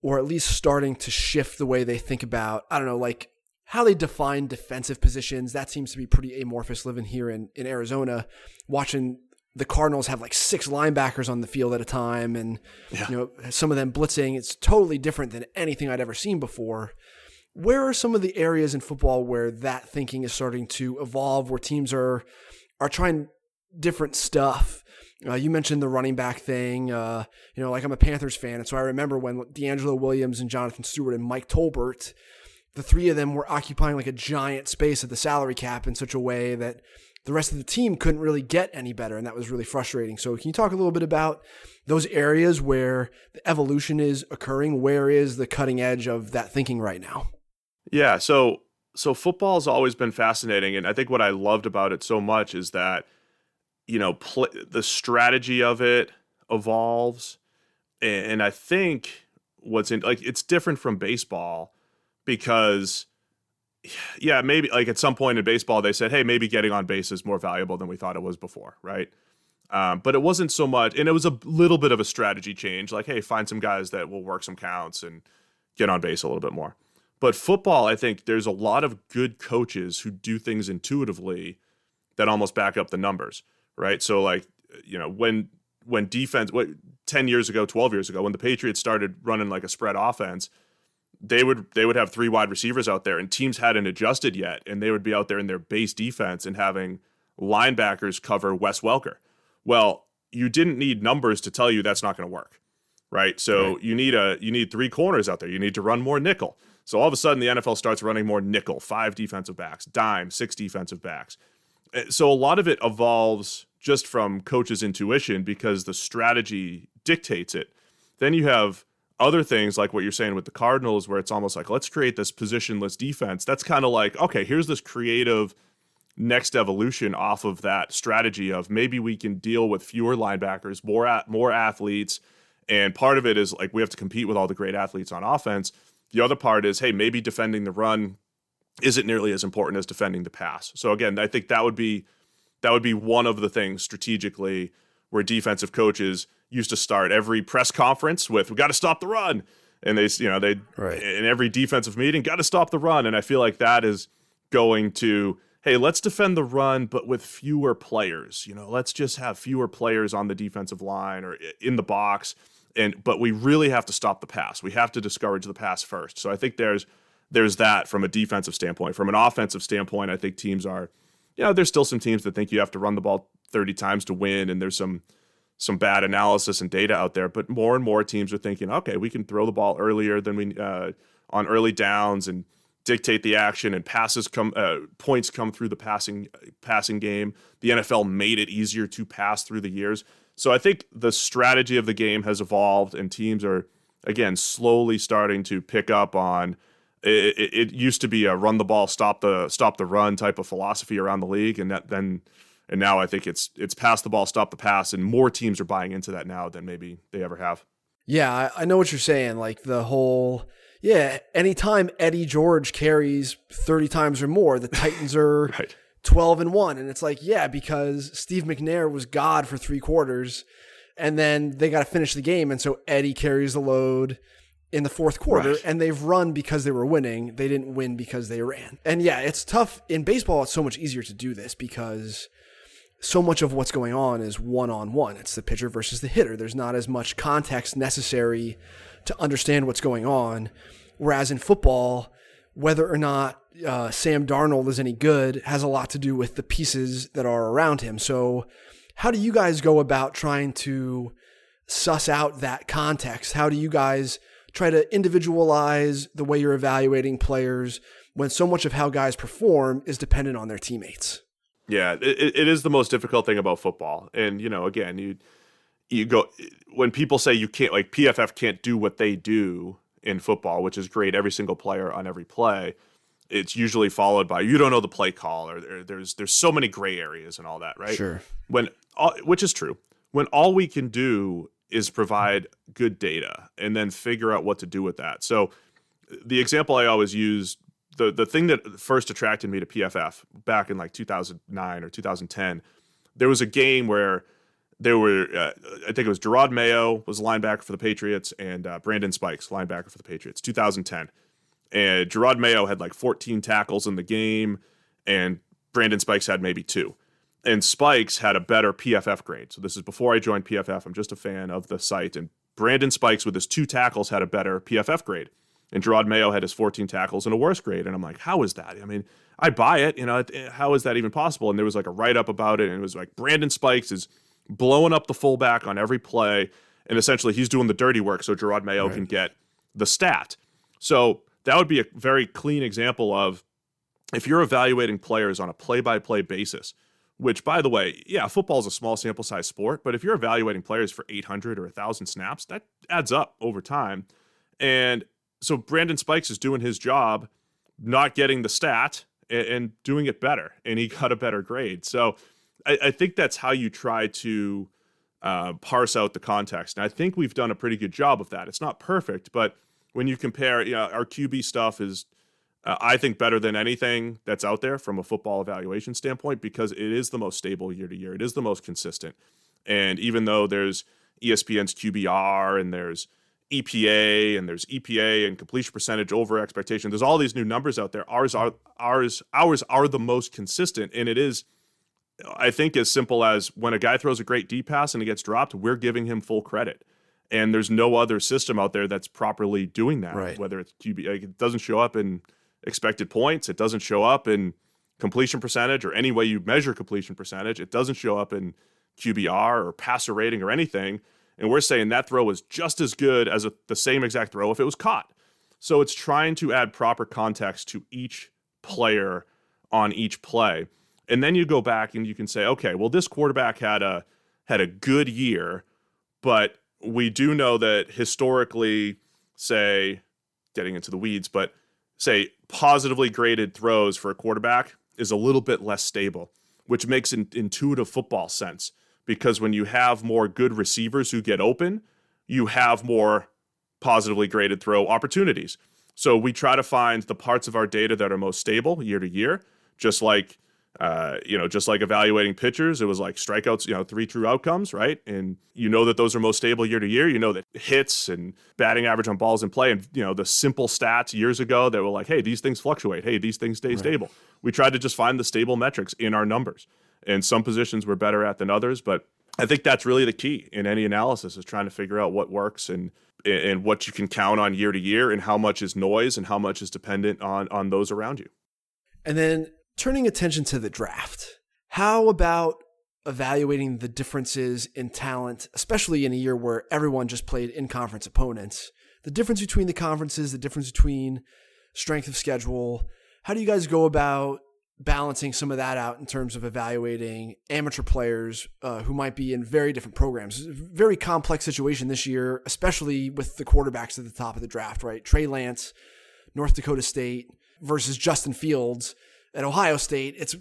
or at least starting to shift the way they think about, I don't know, like how they define defensive positions, that seems to be pretty amorphous living here in, in Arizona, watching the Cardinals have like six linebackers on the field at a time and yeah. you know some of them blitzing it's totally different than anything I'd ever seen before where are some of the areas in football where that thinking is starting to evolve where teams are are trying different stuff. Uh, you mentioned the running back thing. Uh, you know, like I'm a Panthers fan, and so I remember when DeAngelo Williams and Jonathan Stewart and Mike Tolbert, the three of them were occupying like a giant space of the salary cap in such a way that the rest of the team couldn't really get any better, and that was really frustrating. So, can you talk a little bit about those areas where the evolution is occurring? Where is the cutting edge of that thinking right now? Yeah. So so football has always been fascinating, and I think what I loved about it so much is that you know pl- the strategy of it evolves, and I think what's in like it's different from baseball because yeah maybe like at some point in baseball they said hey maybe getting on base is more valuable than we thought it was before right um, but it wasn't so much and it was a little bit of a strategy change like hey find some guys that will work some counts and get on base a little bit more but football, I think there's a lot of good coaches who do things intuitively that almost back up the numbers, right? So like, you know, when when defense what 10 years ago, 12 years ago when the Patriots started running like a spread offense, they would they would have three wide receivers out there and teams hadn't adjusted yet and they would be out there in their base defense and having linebackers cover Wes Welker. Well, you didn't need numbers to tell you that's not going to work. Right? So right. you need a you need three corners out there. You need to run more nickel. So all of a sudden, the NFL starts running more nickel, five defensive backs, dime, six defensive backs. Eh, so a lot of it evolves just from coaches' intuition because the strategy dictates it. Then you have other things like what you're saying with the Cardinals, where it's almost like, let's create this positionless defense. That's kind of like, okay, here's this creative next evolution off of that strategy of maybe we can deal with fewer linebackers, more at, more athletes, and part of it is like we have to compete with all the great athletes on offense. The other part is, hey, maybe defending the run isn't nearly as important as defending the pass. So again, I think that would be that would be one of the things strategically where defensive coaches used to start every press conference with, "We got to stop the run," and they, you know, they right. in every defensive meeting, got to stop the run. And I feel like that is going to hey, let's defend the run, but with fewer players. You know, let's just have fewer players on the defensive line or in the box. And but we really have to stop the pass. We have to discourage the pass first. So I think there's there's that from a defensive standpoint. From an offensive standpoint, I think teams are, you know, there's still some teams that think you have to run the ball 30 times to win, and there's some some bad analysis and data out there. But more and more teams are thinking, okay, we can throw the ball earlier than we uh, on early downs and dictate the action and passes come uh, points come through the passing passing game. The NFL made it easier to pass through the years. So I think the strategy of the game has evolved and teams are again slowly starting to pick up on it, it, it used to be a run the ball stop the stop the run type of philosophy around the league and that then and now I think it's it's pass the ball stop the pass and more teams are buying into that now than maybe they ever have. Yeah, I, I know what you're saying like the whole yeah, anytime Eddie George carries 30 times or more, the Titans are right. 12 and 1. And it's like, yeah, because Steve McNair was God for three quarters. And then they got to finish the game. And so Eddie carries the load in the fourth quarter. Right. And they've run because they were winning. They didn't win because they ran. And yeah, it's tough. In baseball, it's so much easier to do this because so much of what's going on is one on one. It's the pitcher versus the hitter. There's not as much context necessary to understand what's going on. Whereas in football, whether or not uh, Sam Darnold is any good has a lot to do with the pieces that are around him. So, how do you guys go about trying to suss out that context? How do you guys try to individualize the way you're evaluating players when so much of how guys perform is dependent on their teammates? Yeah, it, it is the most difficult thing about football. And, you know, again, you you go when people say you can't like PFF can't do what they do in football, which is great every single player on every play. It's usually followed by you don't know the play call or there, there's there's so many gray areas and all that, right? Sure. When all, which is true. When all we can do is provide good data and then figure out what to do with that. So the example I always use the the thing that first attracted me to PFF back in like 2009 or 2010, there was a game where there were uh, I think it was Jerod Mayo was linebacker for the Patriots and uh, Brandon Spikes linebacker for the Patriots 2010 and Jerod Mayo had like 14 tackles in the game and Brandon Spikes had maybe two. And Spikes had a better PFF grade. So this is before I joined PFF I'm just a fan of the site. And Brandon Spikes with his two tackles had a better PFF grade and Jerod Mayo had his 14 tackles and a worse grade and I'm like how is that I mean I buy it you know how is that even possible and there was like a write up about it and it was like Brandon Spikes is blowing up the fullback on every play, and essentially he's doing the dirty work so Jerod Mayo right. can get the stat. So that would be a very clean example of if you're evaluating players on a play-by-play basis. Which, by the way, yeah, football is a small sample size sport, but if you're evaluating players for 800 or 1,000 snaps, that adds up over time. And so Brandon Spikes is doing his job, not getting the stat and, and doing it better, and he got a better grade. So I, I think that's how you try to uh, parse out the context. And I think we've done a pretty good job of that. It's not perfect, but when you compare, you know, our QB stuff is, uh, I think, better than anything that's out there from a football evaluation standpoint because it is the most stable year to year. It is the most consistent. And even though there's ESPN's QBR and there's EPA and there's EPA and completion percentage over expectation, there's all these new numbers out there. Ours are ours ours are the most consistent, and it is I think as simple as when a guy throws a great deep pass and it gets dropped, we're giving him full credit. And there's no other system out there that's properly doing that. Right. Whether it's QB, like it doesn't show up in expected points, it doesn't show up in completion percentage or any way you measure completion percentage. It doesn't show up in QBR or passer rating or anything. And we're saying that throw was just as good as a, the same exact throw if it was caught. So it's trying to add proper context to each player on each play and then you go back and you can say, okay, well, this quarterback had a had a good year, but we do know that historically, say, getting into the weeds, but say positively graded throws for a quarterback is a little bit less stable, which makes intuitive football sense because when you have more good receivers who get open, you have more positively graded throw opportunities. So we try to find the parts of our data that are most stable year to year, just like Uh, you know, just like evaluating pitchers, it was like strikeouts, you know, three true outcomes, right? And you know that those are most stable year to year. You know that hits and batting average on balls in play and, you know, the simple stats years ago that were like, hey, these things fluctuate. Hey, these things stay right. stable. We tried to just find the stable metrics in our numbers. And some positions we're better at than others. But I think that's really the key in any analysis is trying to figure out what works and and what you can count on year to year and how much is noise and how much is dependent on on those around you. And then turning attention to the draft, how about evaluating the differences in talent, especially in a year where everyone just played in conference opponents? The difference between the conferences, the difference between strength of schedule. How do you guys go about balancing some of that out in terms of evaluating amateur players uh, who might be in very different programs. Very complex situation this year, especially with the quarterbacks at the top of the draft, right? Trey Lance, North Dakota State versus Justin Fields at Ohio State, it's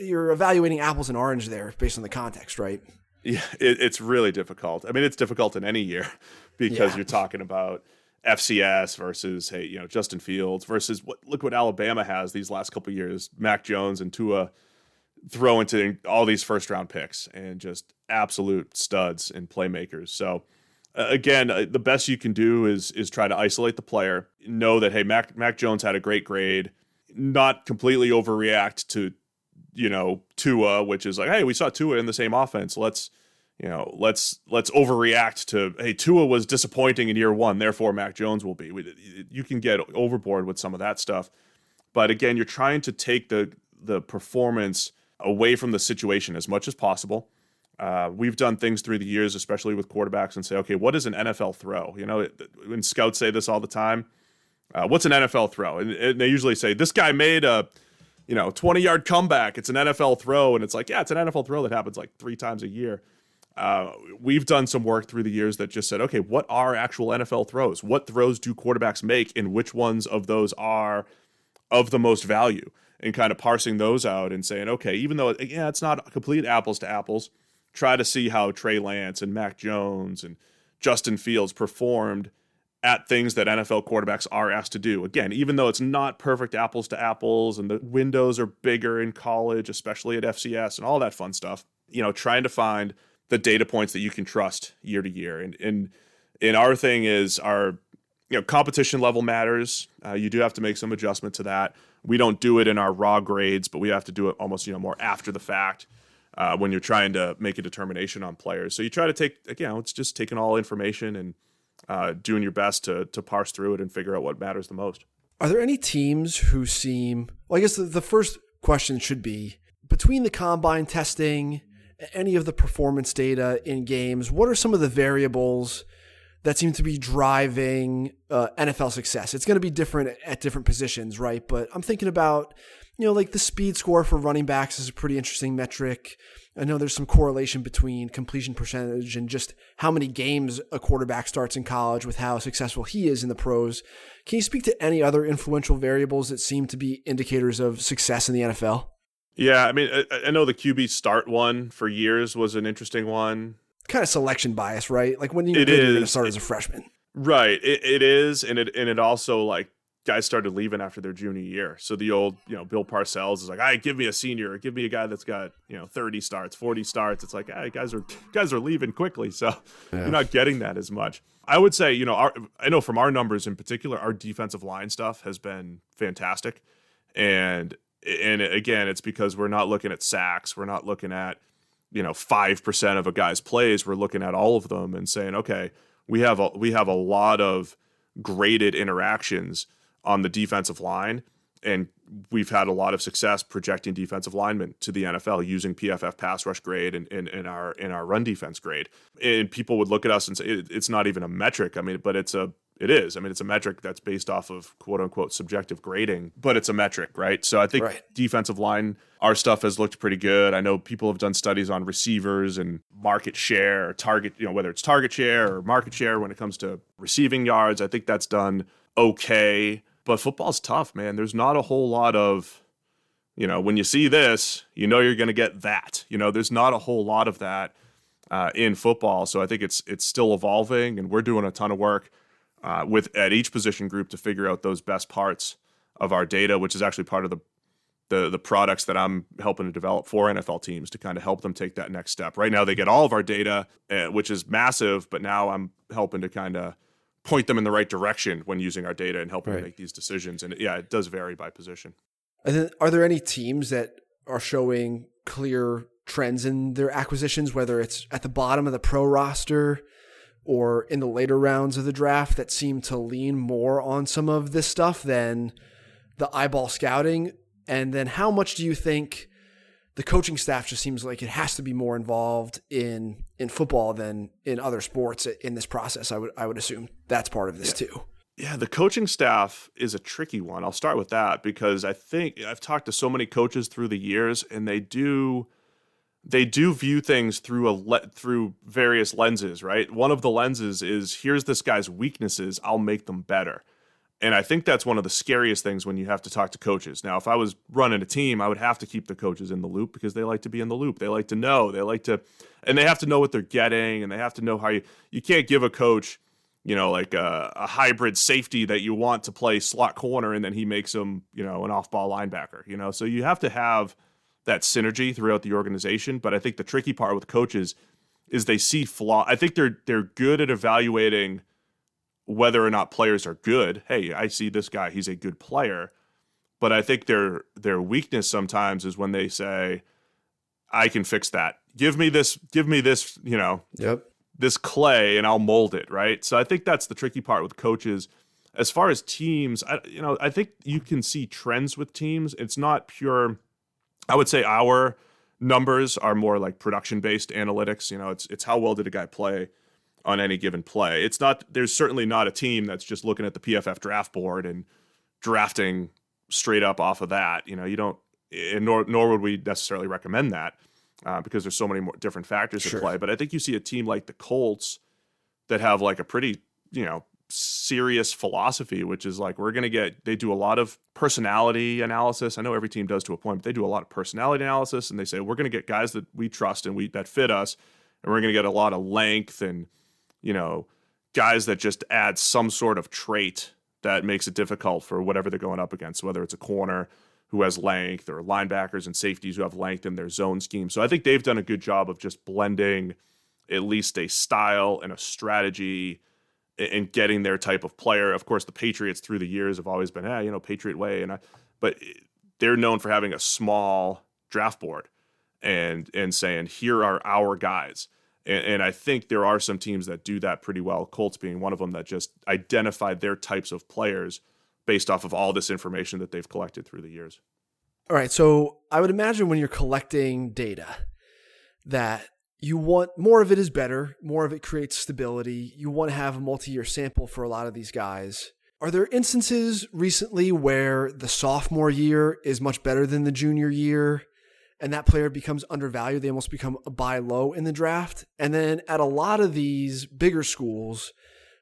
you're evaluating apples and oranges there based on the context, right? Yeah, it, it's really difficult. I mean, it's difficult in any year because yeah. you're talking about FCS versus hey, you know, Justin Fields versus what look what Alabama has these last couple years, Mac Jones and Tua throw into all these first round picks and just absolute studs and playmakers. So uh, again, uh, the best you can do is is try to isolate the player, know that hey, Mac Mac Jones had a great grade not completely overreact to you know Tua, which is like, hey, we saw Tua in the same offense. Let's you know let's let's overreact to hey Tua was disappointing in year one, therefore Mac Jones will be. You can get overboard with some of that stuff, but again, you're trying to take the the performance away from the situation as much as possible. Uh, we've done things through the years, especially with quarterbacks, and say, okay, what is an NFL throw? You know, when scouts say this all the time uh, what's an NFL throw? And, and, they usually say this guy made a, you know, 20 yard comeback. It's an NFL throw, and it's like, yeah, it's an NFL throw that happens like three times a year. Uh, we've done some work through the years that just said, okay, what are actual NFL throws? What throws do quarterbacks make, and which ones of those are of the most value? And kind of parsing those out and saying, okay, even though yeah, it's not complete apples to apples, try to see how Trey Lance and Mac Jones and Justin Fields performed at things that NFL quarterbacks are asked to do. Again, even though it's not perfect apples to apples and the windows are bigger in college, especially at FCS and all that fun stuff, you know, trying to find the data points that you can trust year to year. And and our thing is our you know competition level matters. Uh, you do have to make some adjustment to that. We don't do it in our raw grades, but we have to do it almost you know more after the fact. Uh, when you're trying to make a determination on players, so you try to take again, it's just taking all information and uh, doing your best to to parse through it and figure out what matters the most. Are there any teams who seem well? I guess the, the first question should be between the combine testing, any of the performance data in games. What are some of the variables? that seem to be driving uh, NFL success. It's going to be different at different positions, right? But I'm thinking about, you know, like the speed score for running backs is a pretty interesting metric. I know there's some correlation between completion percentage and just how many games a quarterback starts in college with how successful he is in the pros. Can you speak to any other influential variables that seem to be indicators of success in the NFL? Yeah, I mean, I, I know the QB start one for years was an interesting one. Kind of selection bias, right? Like when you are going to start as a freshman. Right. It, it is, and it and it also like guys started leaving after their junior year. So the old, you know, Bill Parcells is like, "I right, give me a senior, give me a guy that's got you know 30 starts, 40 starts." It's like, hey, guys are guys are leaving quickly, so yeah. you're not getting that as much. I would say, you know, our, I know from our numbers in particular, our defensive line stuff has been fantastic, and and again, it's because we're not looking at sacks, we're not looking at you know five percent of a guy's plays, we're looking at all of them and saying, okay, we have a we have a lot of graded interactions on the defensive line. And we've had a lot of success projecting defensive linemen to the NFL using PFF pass rush grade and in our in our run defense grade. And people would look at us and say it, it's not even a metric. I mean, but it's a it is. I mean, it's a metric that's based off of quote unquote subjective grading, but it's a metric, right? So I think right. defensive line, our stuff has looked pretty good. I know people have done studies on receivers and market share, or target, you know, whether it's target share or market share when it comes to receiving yards. I think that's done okay. But football's tough, man. There's not a whole lot of, you know, when you see this, you know you're going to get that. You know, there's not a whole lot of that uh, in football. So I think it's it's still evolving, and we're doing a ton of work uh, with at each position group to figure out those best parts of our data, which is actually part of the the the products that I'm helping to develop for NFL teams to kind of help them take that next step. Right now, they get all of our data, uh, which is massive, but now I'm helping to kind of point them in the right direction when using our data and helping right. them make these decisions. And yeah, it does vary by position. And then, are there any teams that are showing clear trends in their acquisitions, whether it's at the bottom of the pro roster or in the later rounds of the draft, that seem to lean more on some of this stuff than the eyeball scouting? And then how much do you think the coaching staff just seems like it has to be more involved in in football than in other sports in this process? I would I would assume that's part of this yeah. too. Yeah, the coaching staff is a tricky one. I'll start with that because I think I've talked to so many coaches through the years and they do they do view things through a le- through various lenses, right? One of the lenses is here's this guy's weaknesses, I'll make them better. And I think that's one of the scariest things when you have to talk to coaches. Now, if I was running a team, I would have to keep the coaches in the loop because they like to be in the loop. They like to know. They like to, and they have to know what they're getting, and they have to know how you. You can't give a coach, you know, like a, a hybrid safety that you want to play slot corner, and then he makes him, you know, an off-ball linebacker. You know, so you have to have that synergy throughout the organization. But I think the tricky part with coaches is they see flaw. I think they're they're good at evaluating whether or not players are good. Hey, I see this guy; he's a good player. But I think their their weakness sometimes is when they say, "I can fix that. Give me this. Give me this. You know, yep. this clay, and I'll mold it." Right. So I think that's the tricky part with coaches. As far as teams, I, you know, I think you can see trends with teams. It's not pure. I would say our numbers are more like production based analytics. You know, it's it's how well did a guy play on any given play. It's not there's certainly not a team that's just looking at the PFF draft board and drafting straight up off of that. You know, you don't and nor nor would we necessarily recommend that uh, because there's so many more different factors sure. at play. But I think you see a team like the Colts that have like a pretty you know serious philosophy, which is like we're going to get. They do a lot of personality analysis. I know every team does to a point, but they do a lot of personality analysis, and they say we're going to get guys that we trust and we that fit us, and we're going to get a lot of length and you know, guys that just add some sort of trait that makes it difficult for whatever they're going up against, whether it's a corner who has length or linebackers and safeties who have length in their zone scheme. So I think they've done a good job of just blending at least a style and a strategy and getting their type of player. Of course, the Patriots through the years have always been, ah, you know, Patriot way, and I, but they're known for having a small draft board and and saying here are our guys and, and, I think there are some teams that do that pretty well, Colts being one of them that just identify their types of players based off of all this information that they've collected through the years. All right. So I would imagine when you're collecting data that you want more of it is better, more of it creates stability. You want to have a multi year sample for a lot of these guys. Are there instances recently where the sophomore year is much better than the junior year? and that player becomes undervalued. They almost become a buy low in the draft. And then at a lot of these bigger schools,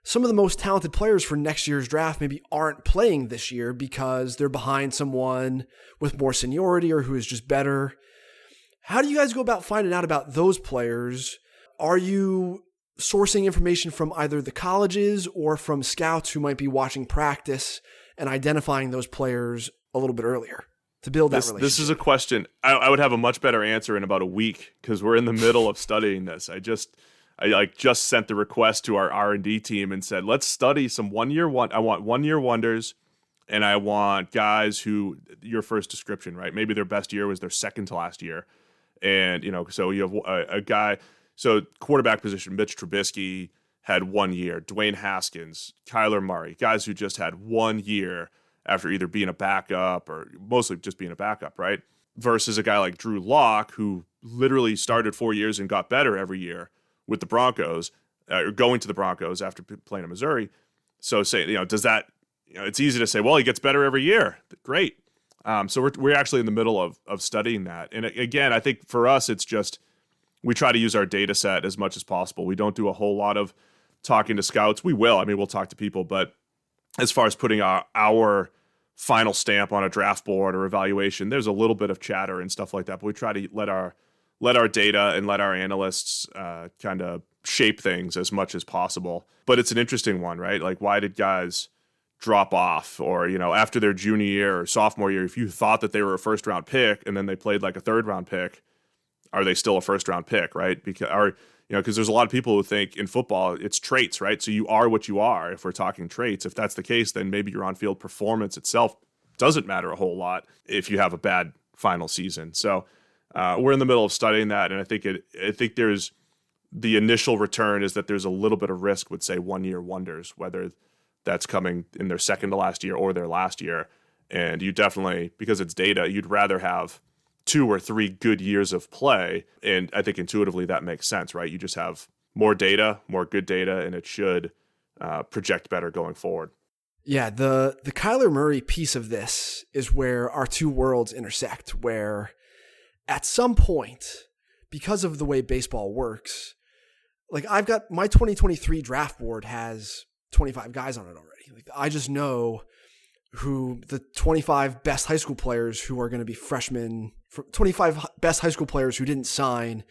some of the most talented players for next year's draft maybe aren't playing this year because they're behind someone with more seniority or who is just better. How do you guys go about finding out about those players? Are you sourcing information from either the colleges or from scouts who might be watching practice and identifying those players a little bit earlier? to build this, that This is a question I, I would have a much better answer in about a week because we're in the middle of studying this. I just I like just sent the request to our R and D team and said, let's study some one year one. I want one year wonders, and I want guys who your first description, right? Maybe their best year was their second to last year, and you know, so you have a, a guy. So quarterback position, Mitch Trubisky had one year. Dwayne Haskins, Kyler Murray, guys who just had one year after either being a backup or mostly just being a backup, right? Versus a guy like Drew Lock, who literally started four years and got better every year with the Broncos, uh, or going to the Broncos after playing in Missouri. So, say, you know, does that, you know, it's easy to say, well, he gets better every year. Great. Um, so, we're, we're actually in the middle of, of studying that. And again, I think for us, it's just we try to use our data set as much as possible. We don't do a whole lot of talking to scouts. We will. I mean, we'll talk to people, but as far as putting our, our final stamp on a draft board or evaluation, there's a little bit of chatter and stuff like that. But we try to let our let our data and let our analysts uh, kind of shape things as much as possible. But it's an interesting one, right? Like, why did guys drop off or you know after their junior year or sophomore year if you thought that they were a first round pick and then they played like a third round pick are they still a first round pick right? Because are you know because there's a lot of people who think in football it's traits right? So you are what you are if we're talking traits. If that's the case then maybe your on field performance itself doesn't matter a whole lot if you have a bad final season. So uh, we're in the middle of studying that and i think it i think there's the initial return is that there's a little bit of risk with say one year wonders whether that's coming in their second to last year or their last year. And you definitely, because it's data, you'd rather have two or three good years of play. And I think intuitively that makes sense, right? You just have more data, more good data, and it should uh, project better going forward. Yeah, the the Kyler Murray piece of this is where our two worlds intersect, where at some point, because of the way baseball works, like I've got my 2023 draft board has 25 guys on it already. Like I just know who the 25 best high school players who are going to be freshmen, 25 best high school players who didn't sign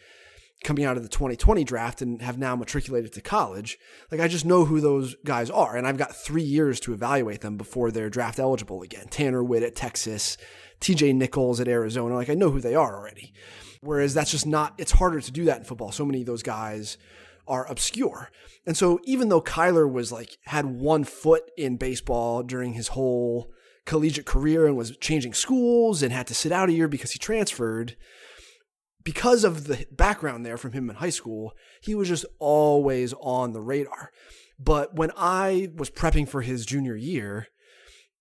coming out of the 2020 draft and have now matriculated to college. Like I just know who those guys are, and I've got three years to evaluate them before they're draft eligible again. Tanner Witt at Texas, T.J. Nichols at Arizona. Like I know who they are already. Whereas that's just not. It's harder to do that in football. So many of those guys are obscure. And so even though Kyler was like had one foot in baseball during his whole collegiate career and was changing schools and had to sit out a year because he transferred, because of the background there from him in high school, he was just always on the radar. But when I was prepping for his junior year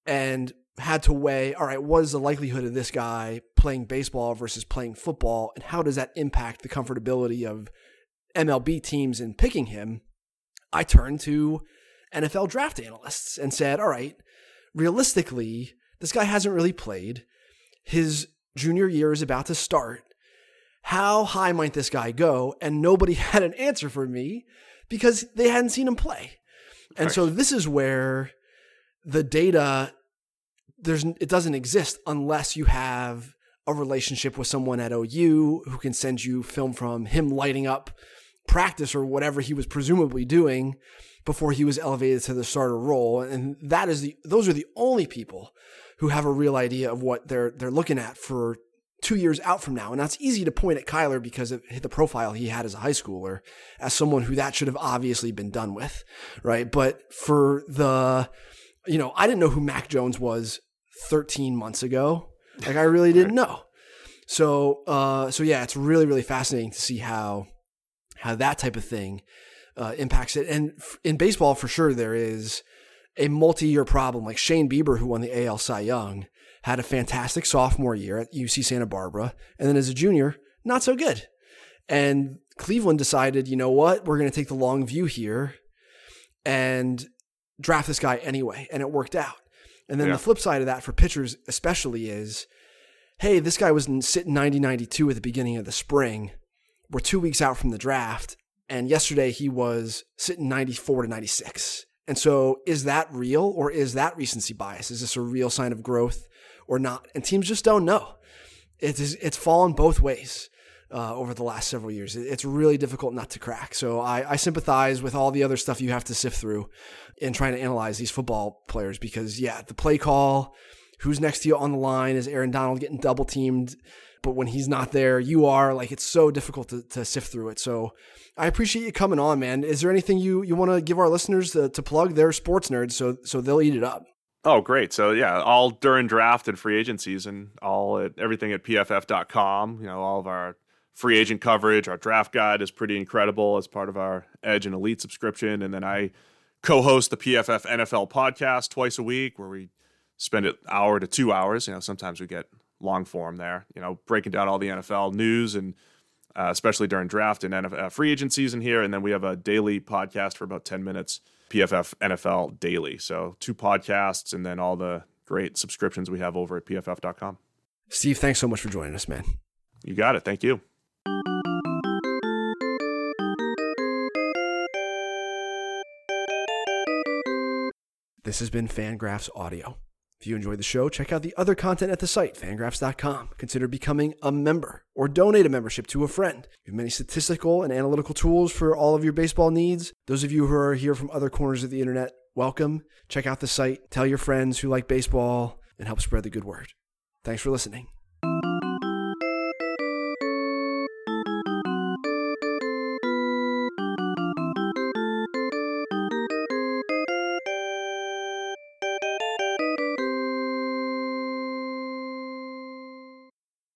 and had to weigh, all right, what is the likelihood of this guy playing baseball versus playing football? And how does that impact the comfortability of MLB teams in picking him, I turned to NFL draft analysts and said, all right, realistically, this guy hasn't really played. His junior year is about to start. How high might this guy go? And nobody had an answer for me because they hadn't seen him play. And so this is where the data there's it doesn't exist unless you have a relationship with someone at OU who can send you film from him lighting up practice or whatever he was presumably doing before he was elevated to the starter role. And that is the those are the only people who have a real idea of what they're they're looking at for two years out from now. And that's easy to point at Kyler because of the profile he had as a high schooler, as someone who that should have obviously been done with, right? But for the, you know, I didn't know who Mac Jones was 13 months ago. Like I really didn't know. So, uh, so yeah, it's really, really fascinating to see how how that type of thing uh, impacts it. And in baseball, for sure, there is a multi-year problem. Like Shane Bieber, who won the AL Cy Young, had a fantastic sophomore year at UC Santa Barbara, and then as a junior, not so good. And Cleveland decided, you know what, we're going to take the long view here and draft this guy anyway, and it worked out. And then yeah. the flip side of that for pitchers, especially, is hey, this guy was sitting 90 92 at the beginning of the spring we're two weeks out from the draft, and yesterday he was sitting 94 to 96. And so, is that real or is that recency bias? Is this a real sign of growth or not? And teams just don't know. It's it's fallen both ways uh, over the last several years. It's really difficult not to crack. So I, I sympathize with all the other stuff you have to sift through in trying to analyze these football players because yeah, the play call, who's next to you on the line, is Aaron Donald getting double teamed? But when he's not there, you are like it's so difficult to, to sift through it. So I appreciate you coming on, man. Is there anything you, you want to give our listeners to, to plug their sports nerds so so they'll eat it up? Oh, great. So yeah, all during draft and free agent season, all at everything at pff.com, you know, all of our free agent coverage, our draft guide is pretty incredible as part of our Edge and Elite subscription. And then I co-host the PFF NFL podcast twice a week where we spend an hour to two hours. You know, sometimes we get long form there. You know, breaking down all the NFL news and uh, especially during draft and NFL, uh, free agent season here. And then we have a daily podcast for about 10 minutes, PFF NFL Daily. So two podcasts and then all the great subscriptions we have over at pff.com. Steve, thanks so much for joining us, man. You got it. Thank you. This has been Fangraphs Audio. If you enjoyed the show, check out the other content at the site, fangraphs.com. Consider becoming a member or donate a membership to a friend. We have many statistical and analytical tools for all of your baseball needs. Those of you who are here from other corners of the internet, welcome. Check out the site, tell your friends who like baseball, and help spread the good word. Thanks for listening.